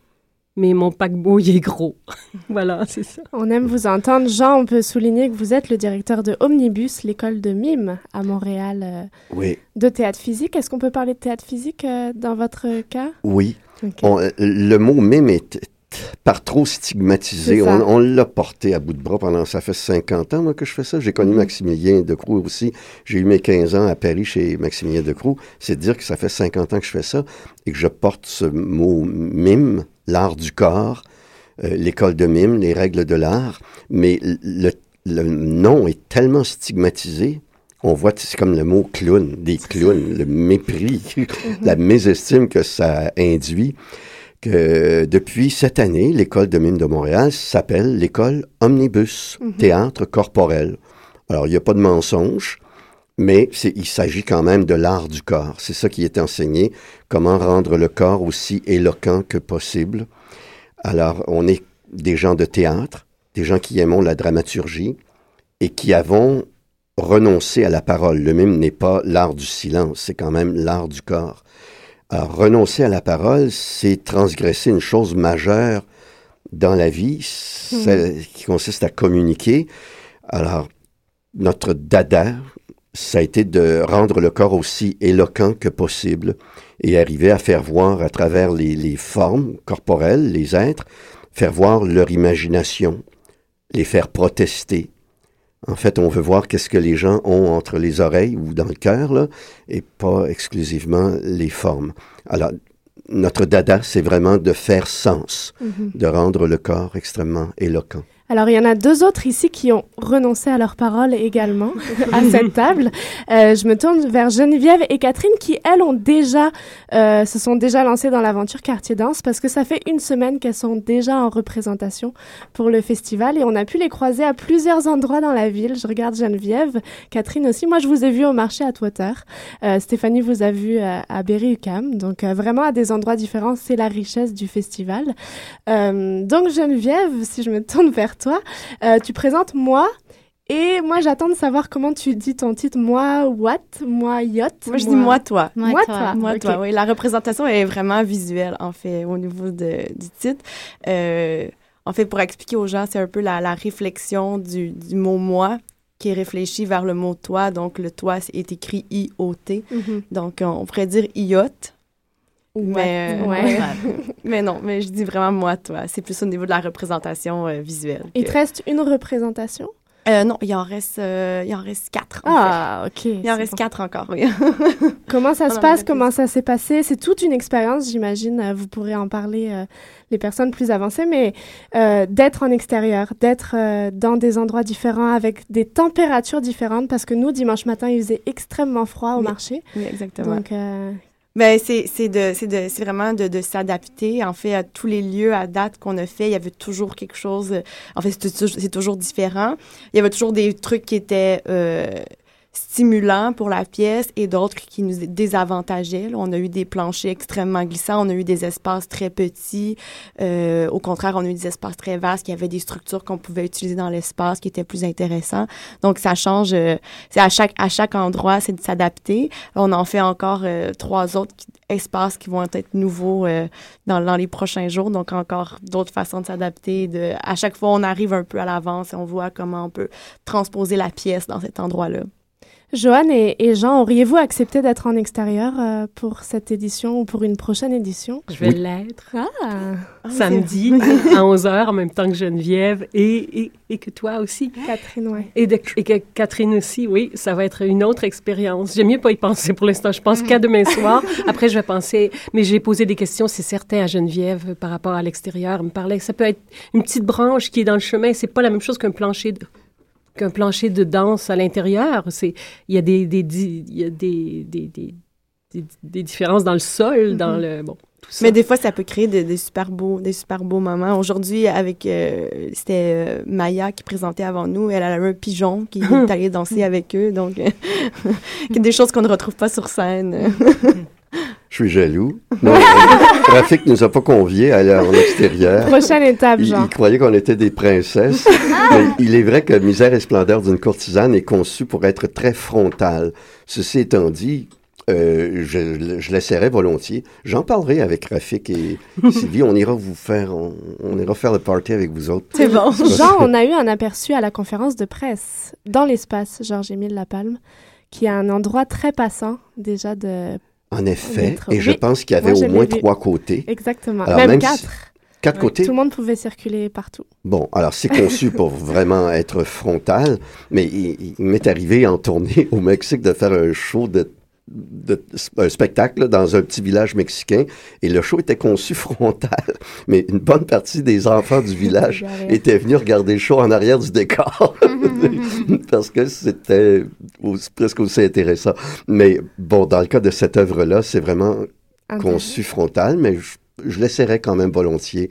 Mais mon paquebot, il est gros. [laughs] voilà, c'est ça. On aime vous entendre. Jean, on peut souligner que vous êtes le directeur de Omnibus, l'école de mime à Montréal euh, Oui. de théâtre physique. Est-ce qu'on peut parler de théâtre physique euh, dans votre cas? Oui. On- euh, le mot mime est par trop stigmatisé. On, on l'a porté à bout de bras pendant, ça fait 50 ans moi, que je fais ça. J'ai Mhm. connu Maximilien Decroux aussi. J'ai eu mes 15 ans à Paris chez Maximilien Decroux. C'est dire que ça fait 50 ans que je fais ça et que je porte ce mot mime, l'art du corps, euh, l'école de mime, les règles de l'art. Mais le, le nom est tellement stigmatisé. On voit, c'est comme le mot clown, des clowns, le mépris, [laughs] [laughs] la mésestime que ça induit que depuis cette année, l'école de mime de Montréal s'appelle l'école Omnibus, Mhm. théâtre corporel. Alors, il n'y a pas de mensonge, mais il s'agit quand même de l'art du corps. C'est ça qui est enseigné, comment rendre le corps aussi éloquent que possible. Alors, on est des gens de théâtre, des gens qui aimons la dramaturgie et qui avons renoncé à la parole. Le mime n'est pas l'art du silence, c'est quand même l'art du corps. Alors, renoncer à la parole, c'est transgresser une chose majeure dans la vie, celle qui consiste à communiquer. Alors, notre dada, ça a été de rendre le corps aussi éloquent que possible et arriver à faire voir à travers les, les formes corporelles, les êtres, faire voir leur imagination, les faire protester. En fait, on veut voir qu'est-ce que les gens ont entre les oreilles ou dans le cœur, et pas exclusivement les formes. Alors, notre dada, c'est vraiment de faire sens, Mhm. de rendre le corps extrêmement éloquent. Alors, il y en a deux autres ici qui ont renoncé à leur parole également à [laughs] cette table. Euh, je me tourne vers Geneviève et Catherine qui, elles, ont déjà, euh, se sont déjà lancées dans l'aventure Quartier Danse parce que ça fait une semaine qu'elles sont déjà en représentation pour le festival et on a pu les croiser à plusieurs endroits dans la ville. Je regarde Geneviève, Catherine aussi. Moi, je vous ai vu au marché à Twitter. Euh, Stéphanie vous a vu à, à Berry-UQAM. Donc, euh, vraiment à des endroits différents, c'est la richesse du festival. Euh, donc, Geneviève, si je me tourne vers toi, euh, tu présentes Moi. Et moi, j'attends de savoir comment tu dis ton titre. Moi, what? Moi, yacht? Moi, je dis moi, toi. Moi, Moi, toi. toi. Moi, toi, oui. La représentation est vraiment visuelle, en fait, au niveau de- du titre. Euh, en fait, pour expliquer aux gens, c'est un peu la, la réflexion du, du mot moi qui est réfléchi vers le mot toi. Donc, le toi est écrit I-O-T. Mhm. Donc, on, on pourrait dire yacht. Mais, euh, Ouais. [laughs] mais non, mais je dis vraiment moi, toi. C'est plus au niveau de la représentation euh, visuelle. Il que- te reste une représentation? Euh, non, il en reste, il en reste quatre. en Ah, ok. Il en reste bon. quatre encore, oui. [laughs] Comment ça se passe? Comment ça s'est passé? C'est toute une expérience, j'imagine. Vous pourrez en parler, les personnes plus avancées, mais d'être en extérieur, d'être dans des endroits différents avec des températures différentes, parce que nous, dimanche matin, il faisait extrêmement froid au Oui. marché. Oui, exactement. Donc, Ben, c'est, de, c'est, vraiment de, de s'adapter. En fait, à tous les lieux à date qu'on a fait, il y avait toujours quelque chose. euh, En fait, c'est toujours différent. Il y avait toujours des trucs qui étaient euh, stimulants pour la pièce et d'autres qui nous désavantageaient. On a eu des planchers extrêmement glissants, on a eu des espaces très petits. Euh, au contraire, on a eu des espaces très vastes. Il y avait des structures qu'on pouvait utiliser dans l'espace qui étaient plus intéressants. Donc, ça change. euh, c'est à chaque, à chaque endroit, c'est de s'adapter. On en fait encore euh, trois autres qui- espaces qui vont être nouveaux euh, dans, les prochains jours. Donc, encore d'autres façons de s'adapter. À chaque fois, on arrive un peu à l'avance et on voit comment on peut transposer la pièce dans cet endroit-là. Joanne et, et Jean, auriez-vous accepté d'être en extérieur euh, pour cette édition ou pour une prochaine édition? Je vais l'être. Ah! Samedi, [laughs] à 11h, en même temps que Geneviève et, et, et que toi aussi. Catherine, ouais. Et, de- et que Catherine aussi, oui, ça va être une autre expérience. J'aime mieux pas y penser pour l'instant. Je pense qu'à demain soir. Après, je vais penser. Mais j'ai posé des questions, c'est certain, à Geneviève par rapport à l'extérieur. Elle me parlait que ça peut être une petite branche qui est dans le chemin. C'est pas la même chose qu'un plancher de qu'un plancher de danse à l'intérieur. C'est il y a des des di- il y a des des, des, différences dans le sol, dans le bon. Mais des fois, ça peut créer de- des super beaux, des super beaux moments. Aujourd'hui, avec euh, c'était euh, Maya qui présentait avant nous. Elle a un pigeon qui [laughs] est allé danser avec eux. Donc, il y a des choses qu'on ne retrouve pas sur scène. Je suis jaloux. Non, euh, Rafik nous a pas conviés à aller en extérieur. Prochaine étape, Il, Jean. il croyait qu'on était des princesses. mais il est vrai que Misère et splendeur d'une courtisane est conçu pour être très frontal. Ceci étant dit, euh, je, je l'essaierai volontiers. J'en parlerai avec Rafik et [laughs] Sylvie. On ira vous faire, on, on ira faire le party avec vous autres. C'est bon. Jean, on a eu un aperçu à la conférence de presse dans l'espace Georges-Émile Lapalme, qui est un endroit très passant déjà de... En effet, et je Oui. pense qu'il y avait au moins trois côtés. Exactement. Alors, même, même si- quatre. Quatre Ouais. côtés? Tout le monde pouvait circuler partout. Bon, alors c'est conçu pour [laughs] vraiment être frontal, mais il, il m'est arrivé en tournée au Mexique de faire un show de, de- un spectacle là, dans un petit village mexicain et le show était conçu [laughs] frontal, mais une bonne partie des enfants du [laughs] village étaient venus regarder le show en arrière du décor [laughs] parce que c'était presque aussi intéressant. Mais bon, dans le cas de cette œuvre-là, c'est vraiment conçu frontal, mais je, je l'essaierai quand même volontiers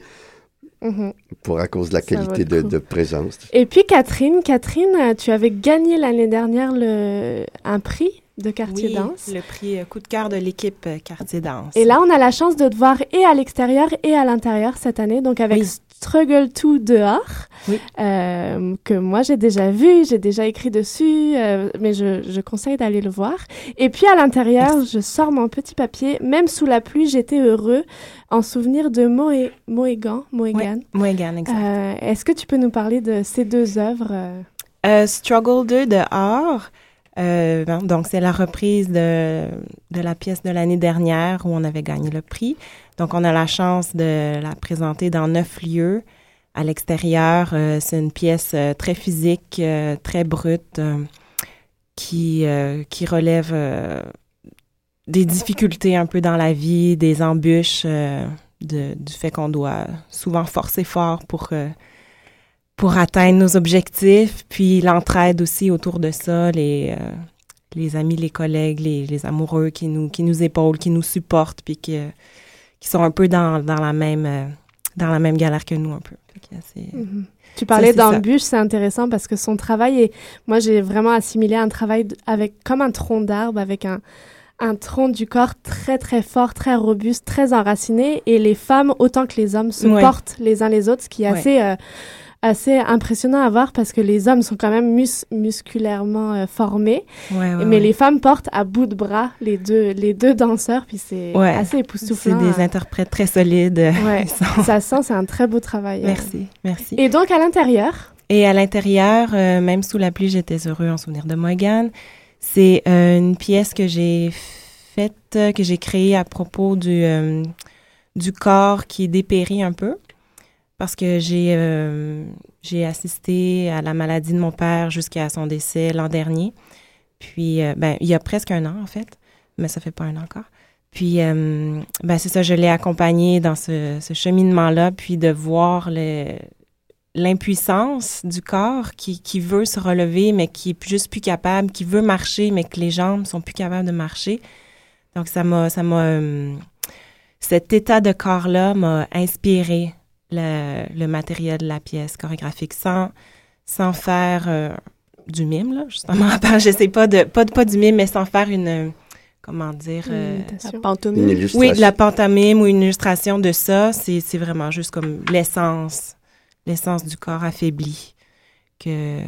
Mhm. pour à cause de la qualité de, de présence. Et puis Catherine, Catherine, euh, tu avais gagné l'année dernière le, un prix de quartier Oui, danse. le prix euh, coup de cœur de l'équipe euh, Quartier Danse. Et là, on a la chance de te voir et à l'extérieur et à l'intérieur cette année, donc avec Oui. Struggle 2 dehors, euh, que moi j'ai déjà vu, j'ai déjà écrit dessus, euh, mais je, je conseille d'aller le voir. Et puis à l'intérieur, je sors mon petit papier, même sous la pluie, j'étais heureux, en souvenir de Moé, Moégan, Moégan. Oui, Moégan, exact. Euh, Est-ce que tu peux nous parler de ces deux œuvres Struggle 2 dehors. Euh, bon, donc, c'est la reprise de, la pièce de l'année dernière où on avait gagné le prix. Donc, on a la chance de la présenter dans neuf lieux à l'extérieur. Euh, c'est une pièce euh, très physique, très brute, qui, qui relève des difficultés un peu dans la vie, des embûches, du fait qu'on doit souvent forcer fort pour, pour atteindre nos objectifs, puis l'entraide aussi autour de ça, les, euh, les amis, les collègues, les, les, amoureux qui nous, qui nous épaulent, qui nous supportent, puis qui, qui sont un peu dans, dans, la même, euh, dans la même galère que nous, un peu. Mm-hmm. Tu parlais d'embûches, c'est intéressant parce que son travail est, moi j'ai vraiment assimilé un travail avec comme un tronc d'arbre avec un, un tronc du corps très très fort, très robuste, très enraciné et les femmes autant que les hommes se portent les uns les autres, ce qui est assez euh, assez impressionnant à voir parce que les hommes sont quand même musculairement euh, formés, mais les femmes portent à bout de bras les deux, les deux danseurs, puis c'est assez époustouflant. C'est des interprètes très solides. [laughs] Ça sent, c'est un très beau travail. Merci, merci. Et donc à l'intérieur? Et à l'intérieur, euh, même sous la pluie, j'étais heureux en souvenir de Morgan. C'est euh, une pièce que j'ai faite, que j'ai créée à propos du, du corps qui dépérit un peu parce que j'ai euh, j'ai assisté à la maladie de mon père jusqu'à son décès l'an dernier. Puis, euh, ben, il y a presque un an, en fait, mais ça fait pas un an encore. Puis, euh, ben, c'est ça, je l'ai accompagné dans ce, cheminement-là, puis de voir l'impuissance du corps qui, qui veut se relever, mais qui est juste plus capable, qui veut marcher, mais que les jambes sont plus capables de marcher. Donc, ça m'a, ça m'a, cet état de corps-là m'a inspiré le, le, matériel de la pièce chorégraphique sans, sans faire euh, du mime, là, justement. [laughs] Je sais pas de, pas, pas du mime, mais sans faire une, comment dire... Euh, la pantomime. oui, de la pantomime ou une illustration de ça, c'est vraiment juste comme l'essence, l'essence du corps affaibli. Que...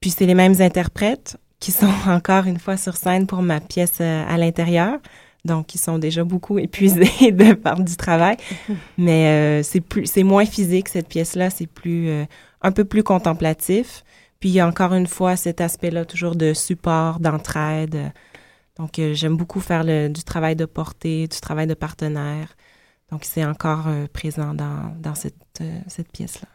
Puis c'est les mêmes interprètes qui sont [laughs] encore une fois sur scène pour ma pièce euh, à l'intérieur donc ils sont déjà beaucoup épuisés [laughs] de par du travail. [laughs] Mais euh, c'est plus, c'est moins physique cette pièce-là, c'est plus euh, un peu plus contemplatif. Puis il y a encore une fois cet aspect-là toujours de support, d'entraide. Donc euh, j'aime beaucoup faire le, du travail de portée, du travail de partenaire. Donc c'est encore présent dans, dans cette, cette pièce-là.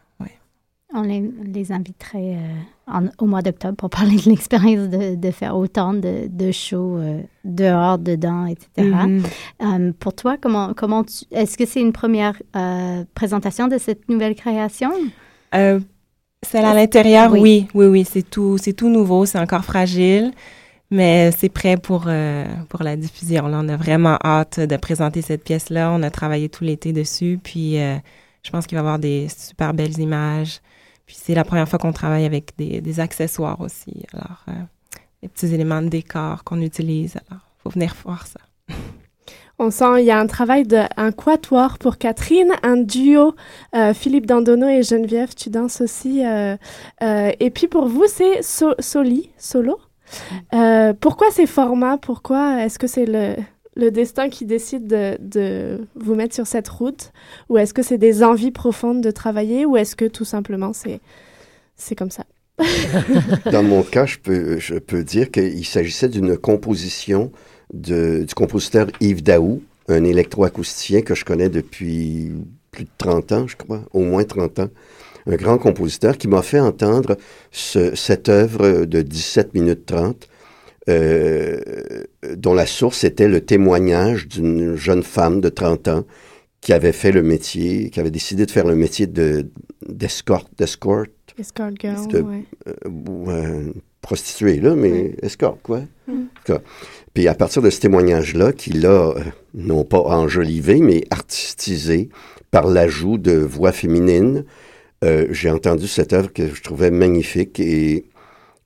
On les, les inviterait euh, au mois d'octobre pour parler de l'expérience de, de, faire autant de, de shows euh, dehors, dedans, etc. Mm-hmm. Euh, pour toi, comment, comment est-ce que c'est une première présentation de cette nouvelle création? Celle à l'intérieur, oui. oui, oui, c'est tout, c'est tout nouveau, c'est encore fragile, mais c'est prêt pour, pour la diffusion. Là, on a vraiment hâte de présenter cette pièce-là. On a travaillé tout l'été dessus, puis je pense qu'il va y avoir des super belles images. Puis c'est la première fois qu'on travaille avec des, des accessoires aussi. Alors, euh, les petits éléments de décor qu'on utilise. Alors, faut venir voir ça. On sent il y a un travail de un quatuor pour Catherine, un duo euh, Philippe Dandono et Geneviève, tu danses aussi. Euh, euh, et puis pour vous, c'est soli, solo. Mm. Euh, pourquoi ces formats? Pourquoi est-ce que c'est le le destin qui décide de, vous mettre sur cette route? Ou est-ce que c'est des envies profondes de travailler? Ou est-ce que tout simplement c'est, c'est comme ça? [laughs] Dans mon cas, je peux, je peux dire qu'il s'agissait d'une composition de, du compositeur Yves Daou, un électroacousticien que je connais depuis plus de 30 ans, je crois, au moins 30 ans. Un grand compositeur qui m'a fait entendre ce, cette œuvre de 17 minutes 30 euh, dont la source était le témoignage d'une jeune femme de 30 ans qui avait fait le métier, qui avait décidé de faire le métier de d'escorte, d'escorte. Escort girl, de, euh, prostituée, là, mais escorte, quoi. Mm. Puis à partir de ce témoignage-là, qu'il a, euh, non pas enjolivé, mais artistisé par l'ajout de voix féminines, j'ai entendu cette œuvre que je trouvais magnifique et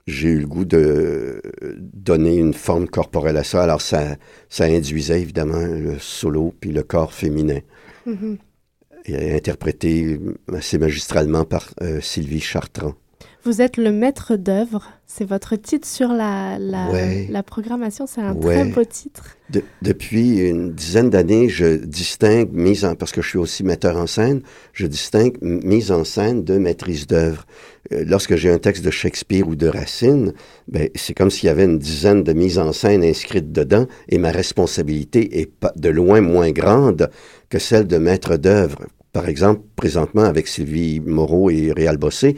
j'ai eu le goût de donner une forme corporelle à ça. Alors, ça, ça induisait évidemment le solo puis le corps féminin. Mm-hmm. Et interprété assez magistralement par euh, Sylvie Chartrand. Vous êtes le maître d'œuvre. C'est votre titre sur la, la, la programmation. C'est un très beau titre. depuis une dizaine d'années, je distingue mise en, parce que je suis aussi metteur en scène, je distingue mise en scène de maîtrise d'œuvre. Euh, lorsque j'ai un texte de Shakespeare ou de Racine, ben, c'est comme s'il y avait une dizaine de mises en scène inscrites dedans et ma responsabilité est pas, de loin moins grande que celle de maître d'œuvre. Par exemple, présentement, avec Sylvie Moreau et Réal Bossé,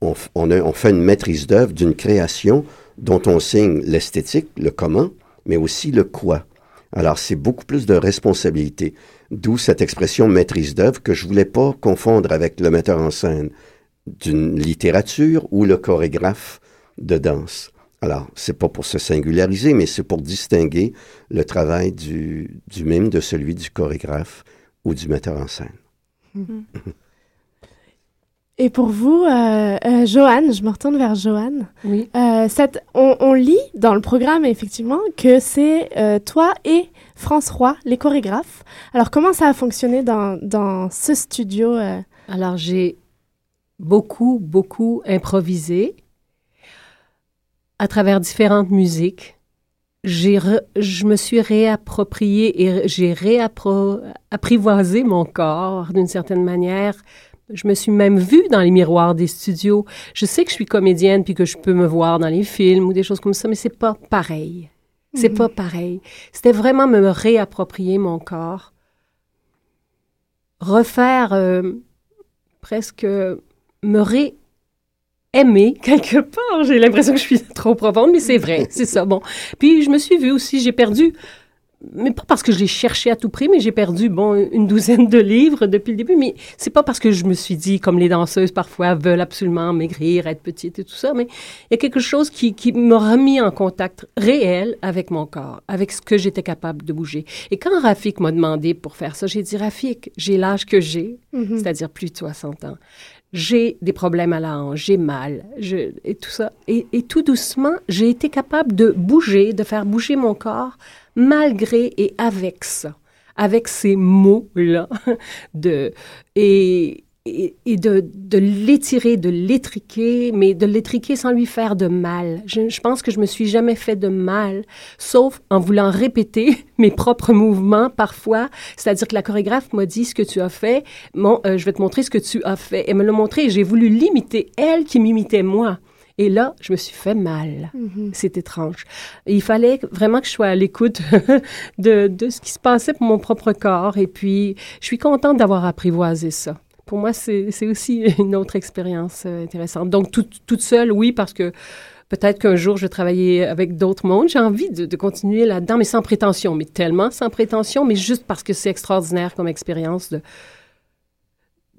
on, on, fait une maîtrise d'œuvre d'une création dont on signe l'esthétique, le comment, mais aussi le quoi. Alors, c'est beaucoup plus de responsabilité. D'où cette expression maîtrise d'œuvre que je voulais pas confondre avec le metteur en scène. d'une littérature ou le chorégraphe de danse. Alors, c'est pas pour se singulariser, mais c'est pour distinguer le travail du, du mime de celui du chorégraphe ou du metteur en scène. Mhm. Et pour vous, euh, euh, Joanne, je me retourne vers Joanne. Oui. Euh, cette, on, on lit dans le programme, effectivement, que c'est toi et France Roy, les chorégraphes. Alors, comment ça a fonctionné dans, dans ce studio? Alors, j'ai beaucoup, beaucoup improvisé à travers différentes musiques. J'ai je me suis réapproprié et j'ai réapprivoisé mon corps d'une certaine manière. Je me suis même vue dans les miroirs des studios. Je sais que je suis comédienne puis que je peux me voir dans les films ou des choses comme ça, mais c'est pas pareil. C'est Mhm. pas pareil. C'était vraiment me réapproprier mon corps. Refaire euh, presque me ré aimer quelque part. J'ai l'impression que je suis trop profonde, mais c'est vrai, c'est ça. Bon. Puis je me suis vue aussi, j'ai perdu, mais pas parce que je l'ai cherché à tout prix, mais j'ai perdu, bon, une douzaine de livres depuis le début. Mais c'est pas parce que je me suis dit, comme les danseuses parfois veulent absolument maigrir, être petite et tout ça, mais il y a quelque chose qui, qui m'a remis en contact réel avec mon corps, avec ce que j'étais capable de bouger. Et quand Rafik m'a demandé pour faire ça, j'ai dit, Rafik, j'ai l'âge que j'ai, Mhm. c'est-à-dire plus de 60 ans. J'ai des problèmes à la hanche, j'ai mal, je, et tout ça. Et, et tout doucement, j'ai été capable de bouger, de faire bouger mon corps, malgré et avec ça, avec ces mots-là, [laughs] de, et, et, de, de l'étirer, de l'étriquer, mais de l'étriquer sans lui faire de mal. Je, je pense que je me suis jamais fait de mal, sauf en voulant répéter [laughs] mes propres mouvements parfois. C'est-à-dire que la chorégraphe m'a dit ce que tu as fait, bon, euh, je vais te montrer ce que tu as fait. Elle me l'a montré et j'ai voulu l'imiter, elle qui m'imitait moi. Et là, je me suis fait mal. Mhm. C'est étrange. Il fallait vraiment que je sois à l'écoute [laughs] de, de ce qui se passait pour mon propre corps. Et puis, je suis contente d'avoir apprivoisé ça. Pour moi, c'est aussi [laughs] une autre expérience euh, intéressante. Donc, toute, toute seule, oui, parce que peut-être qu'un jour, je vais travailler avec d'autres mondes. J'ai envie de, de continuer là-dedans, mais sans prétention. Mais tellement sans prétention, mais juste parce que c'est extraordinaire comme expérience de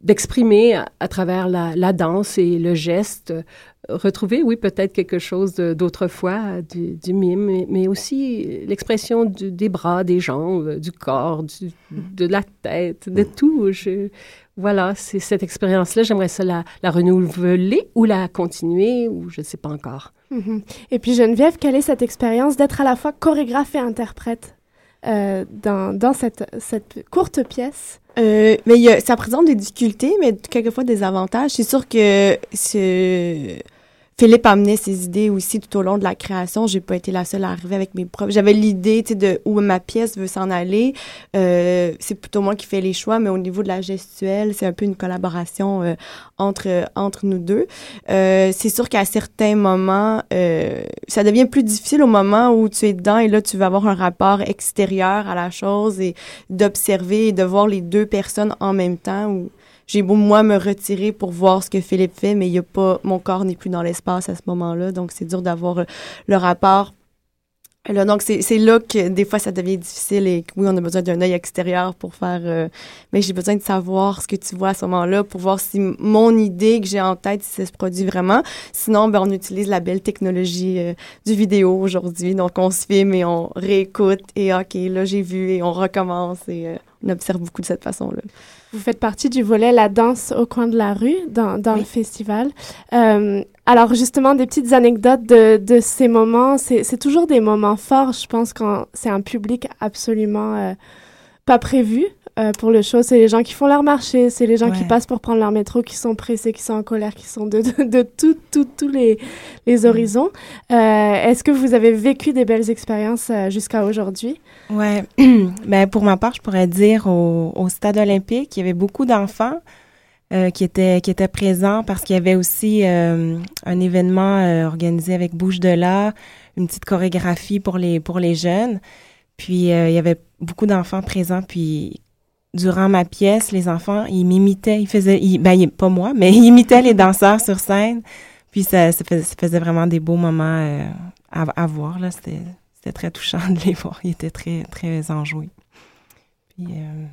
d'exprimer à, à travers la, la danse et le geste, euh, retrouver, oui, peut-être quelque chose d'autrefois, du, du mime, mais, mais aussi l'expression des bras, des jambes, euh, du corps, du- de la tête, de tout. Je- voilà, c'est cette expérience-là. J'aimerais ça la, la renouveler ou la continuer, ou je ne sais pas encore. Mhm. Et puis Geneviève, quelle est cette expérience d'être à la fois chorégraphe et interprète? Euh, dans, dans cette, cette courte pièce Euh, mais y a- ça présente des difficultés, mais quelquefois des avantages. C'est sûr que ce... Philippe amenait ses idées aussi tout au long de la création. J'ai pas été la seule à arriver avec mes propres. J'avais l'idée, tu sais, de où ma pièce veut s'en aller. Euh, c'est plutôt moi qui fais les choix, mais au niveau de la gestuelle, c'est un peu une collaboration euh, entre entre nous deux. Euh, c'est sûr qu'à certains moments, euh, ça devient plus difficile au moment où tu es dedans et là tu vas avoir un rapport extérieur à la chose et d'observer et de voir les deux personnes en même temps où j'ai beau moi me retirer pour voir ce que Philippe fait mais il y a pas mon corps n'est plus dans l'espace à ce moment-là donc c'est dur d'avoir euh, le rapport Là, donc, c'est là que des fois, ça devient difficile et oui, on a besoin d'un œil extérieur pour faire... euh, mais j'ai besoin de savoir ce que tu vois à ce moment-là pour voir si mon idée que j'ai en tête, si ça se produit vraiment. Sinon, ben, on utilise la belle technologie euh, du vidéo aujourd'hui. Donc, on se filme et on réécoute et OK, là, j'ai vu et on recommence et euh, on observe beaucoup de cette façon-là. Vous faites partie du volet La danse au coin de la rue dans, dans le festival. Euh, alors justement, des petites anecdotes de, de ces moments. C'est c'est toujours des moments forts, je pense, quand c'est un public absolument euh, pas prévu euh, pour le show. C'est les gens qui font leur marché, c'est les gens qui passent pour prendre leur métro, qui sont pressés, qui sont en colère, qui sont de, de, de tout- tout- tous les, les horizons. Euh, Est-ce que vous avez vécu des belles expériences euh, jusqu'à aujourd'hui? Ouais. [clears throat] ben, pour ma part, je pourrais dire au, au stade olympique, il y avait beaucoup d'enfants qui étaient qui étaient présents parce qu'il y avait aussi un événement organisé avec Bouche de là, une petite chorégraphie pour les pour les jeunes. Puis il y avait beaucoup d'enfants présents. Puis durant ma pièce, les enfants ils m'imitaient, ils faisaient, ben pas moi, mais [laughs] ils imitaient les danseurs sur scène. Puis ça, ça, faisait, vraiment des beaux moments euh, à, à voir là. C'était c'était très touchant de les [laughs] voir. Ils étaient très, très enjoués. Puis, euh,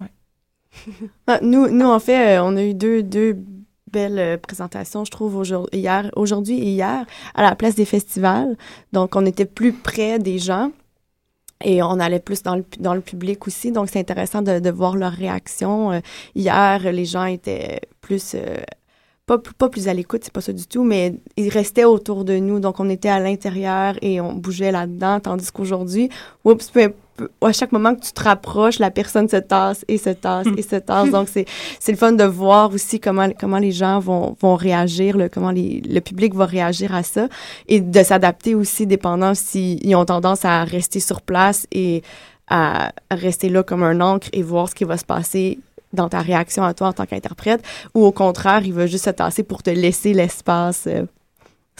ouais. [laughs] Ah, nous, nous, en fait, euh, on a eu deux, deux belle euh, présentation, je trouve, aujourd'hui, hier, aujourd'hui et hier, à la place des festivals. Donc, on était plus près des gens et on allait plus dans le, dans le public aussi. Donc, c'est intéressant de, de voir leur réaction. Euh, hier, les gens étaient plus... euh, pas, pas plus à l'écoute, c'est pas ça du tout, mais ils restaient autour de nous. Donc, on était à l'intérieur et on bougeait là-dedans. Tandis qu'aujourd'hui, oups, à chaque moment que tu te rapproches, la personne se tasse et se tasse et se tasse. [laughs] Donc, c'est c'est le fun de voir aussi comment, comment les gens vont, vont réagir, là, comment les, le public va réagir à ça et de s'adapter aussi dépendant s'ils ont tendance à rester sur place et à rester là comme un encre et voir ce qui va se passer dans ta réaction à toi en tant qu'interprète ou au contraire, il va juste se tasser pour te laisser l'espace euh,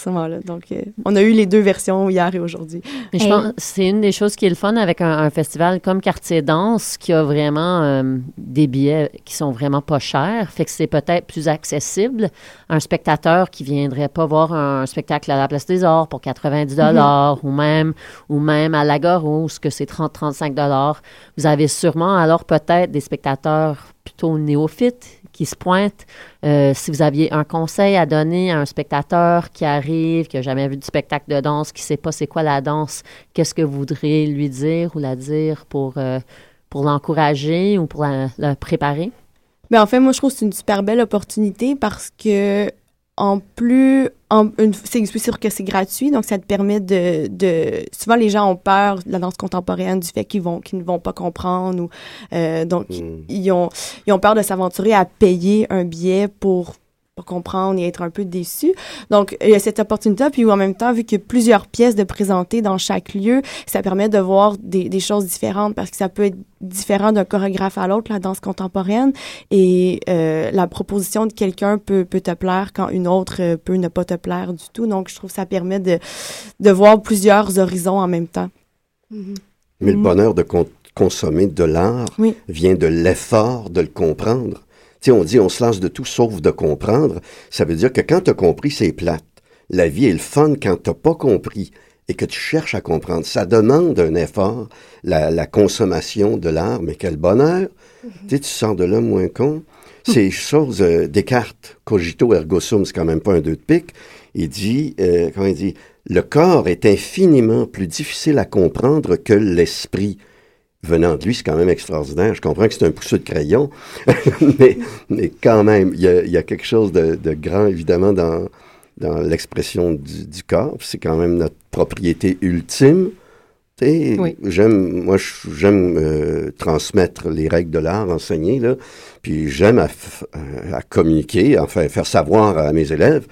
à ce moment-là. Donc, euh, on a eu les deux versions hier et aujourd'hui. Mais je pense que c'est une des choses qui est le fun avec un, un festival comme Quartier Danse qui a vraiment euh, des billets qui sont vraiment pas chers. Fait que c'est peut-être plus accessible à un spectateur qui viendrait pas voir un spectacle à la Place des Arts pour 90 dollars ou même ou même à l'Agora où ce que c'est 30 35 dollars. Vous avez sûrement alors peut-être des spectateurs plutôt néophytes qui se pointent. Euh, si vous aviez un conseil à donner à un spectateur qui arrive, qui n'a jamais vu du spectacle de danse, qui ne sait pas c'est quoi la danse, qu'est-ce que vous voudriez lui dire ou la dire pour, euh, pour l'encourager ou pour la, préparer? Ben en fait, moi, je trouve que c'est une super belle opportunité parce que, en plus, c'est sûr que c'est gratuit, donc ça te permet de, de... Souvent, les gens ont peur de la danse contemporaine, du fait qu'ils vont qu'ils ne vont pas comprendre. ou euh, Donc, ils, ont, ils ont peur de s'aventurer à payer un billet pour comprendre et être un peu déçus. Donc, il y a cette opportunité, puis en même temps, vu qu'il y a plusieurs pièces de présenter dans chaque lieu, ça permet de voir des, des choses différentes parce que ça peut être différent d'un chorégraphe à l'autre, la danse contemporaine, et euh, la proposition de quelqu'un peut, peut te plaire quand une autre euh, peut ne pas te plaire du tout. Donc, je trouve que ça permet de, de voir plusieurs horizons en même temps. Mais le bonheur de con- consommer de l'art Oui. vient de l'effort de le comprendre. Sais, on dit on se lance de tout sauf de comprendre. Ça veut dire que quand tu as compris, c'est plate. La vie est le fun quand tu pas compris et que tu cherches à comprendre. Ça demande un effort, la, la consommation de l'art, mais quel bonheur. Tu sais, tu sors de là moins con. Ces [laughs] choses, euh, Descartes, cogito ergo sum, c'est quand même pas un deux de pique. Il dit, euh, comment il dit, le corps est infiniment plus difficile à comprendre que l'esprit. Venant de lui, c'est quand même extraordinaire. Je comprends que c'est un pousseux de crayon, [laughs] mais, mais quand même, il y a, il y a quelque chose de, de grand, évidemment, dans, dans l'expression du, du corps. C'est quand même notre propriété ultime. Oui. J'aime, moi, j'aime euh, transmettre les règles de l'art, enseigner, là. Puis j'aime à, euh, à communiquer, enfin, faire savoir à mes élèves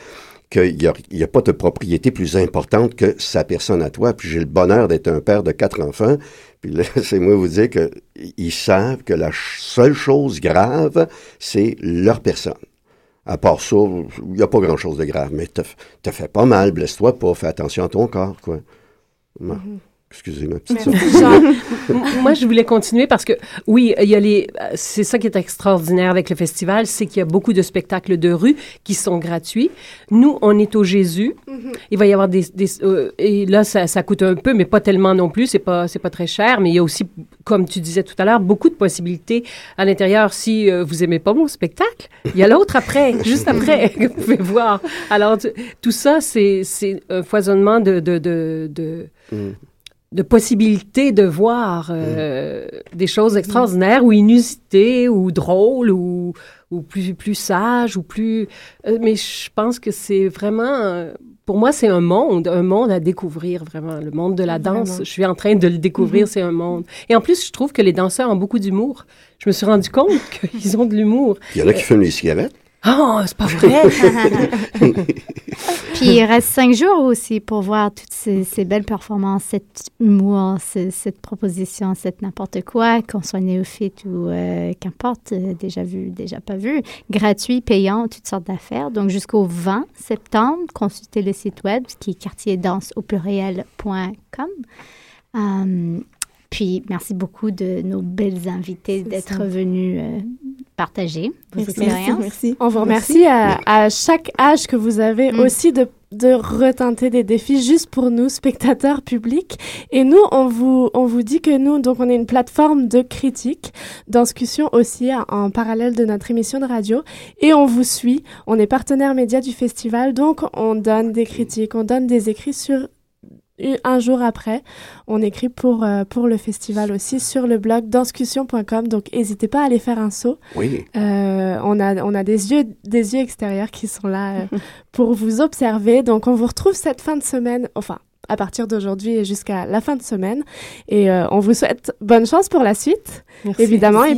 qu'il n'y a, a pas de propriété plus importante que sa personne à toi. Puis j'ai le bonheur d'être un père de quatre enfants. Puis là, [laughs] c'est moi vous dire que ils savent que la seule chose grave, c'est leur personne. À part ça, il n'y a pas grand-chose de grave. Mais te, te fais pas mal, blesse-toi pas, fais attention à ton corps, quoi. Bon. Excusez ma petite [laughs] moi, je voulais continuer parce que, oui, il y a les. C'est ça qui est extraordinaire avec le festival, c'est qu'il y a beaucoup de spectacles de rue qui sont gratuits. Nous, on est au Jésus. Il va y avoir des. des- euh, et là, ça, ça coûte un peu, mais pas tellement non plus. C'est pas, c'est pas très cher. Mais il y a aussi, comme tu disais tout à l'heure, beaucoup de possibilités à l'intérieur. Si euh, vous aimez pas mon spectacle, il y a l'autre après, [laughs] juste après, que vous pouvez voir. Alors, tu- tout ça, c'est c'est un foisonnement de. de, de, de de possibilités de voir euh, des choses extraordinaires ou inusitées ou drôles ou, ou plus, plus sages ou plus... euh, mais je pense que c'est vraiment... euh, pour moi, c'est un monde, un monde à découvrir vraiment. Le monde de la danse, Vraiment. je suis en train de le découvrir, c'est un monde. Et en plus, je trouve que les danseurs ont beaucoup d'humour. Je me suis rendu compte [laughs] qu'ils ont de l'humour. Il y en a qui fument les cigarettes. Oh, c'est pas vrai! [laughs] Puis il reste cinq jours aussi pour voir toutes ces, ces belles performances, cet humour, ce- cette proposition, cette n'importe quoi, qu'on soit néophyte ou euh, qu'importe, euh, déjà vu, déjà pas vu, gratuit, payant, toutes sortes d'affaires. Donc jusqu'au 20 septembre, consultez le site web qui est quartierdanse au pluriel.com. Euh, puis merci beaucoup de nos belles invités d'être venus euh, partager vos Merci. expériences. Merci. On vous remercie à, à chaque âge que vous avez Mm. aussi de, de retenter des défis juste pour nous, spectateurs publics. Et nous, on vous, on vous dit que nous, donc, on est une plateforme de critique, discussion aussi en parallèle de notre émission de radio. Et on vous suit. On est partenaire média du festival, donc on donne des critiques, on donne des écrits sur un jour après, on écrit pour, euh, pour le festival aussi sur le blog danscussion.com. Donc, n'hésitez pas à aller faire un saut. Oui. Euh, on, a, on a des yeux, des yeux extérieurs qui sont là euh, [laughs] pour vous observer. Donc, on vous retrouve cette fin de semaine, enfin, à partir d'aujourd'hui et jusqu'à la fin de semaine. Et on vous souhaite bonne chance pour la suite, Merci. évidemment. Et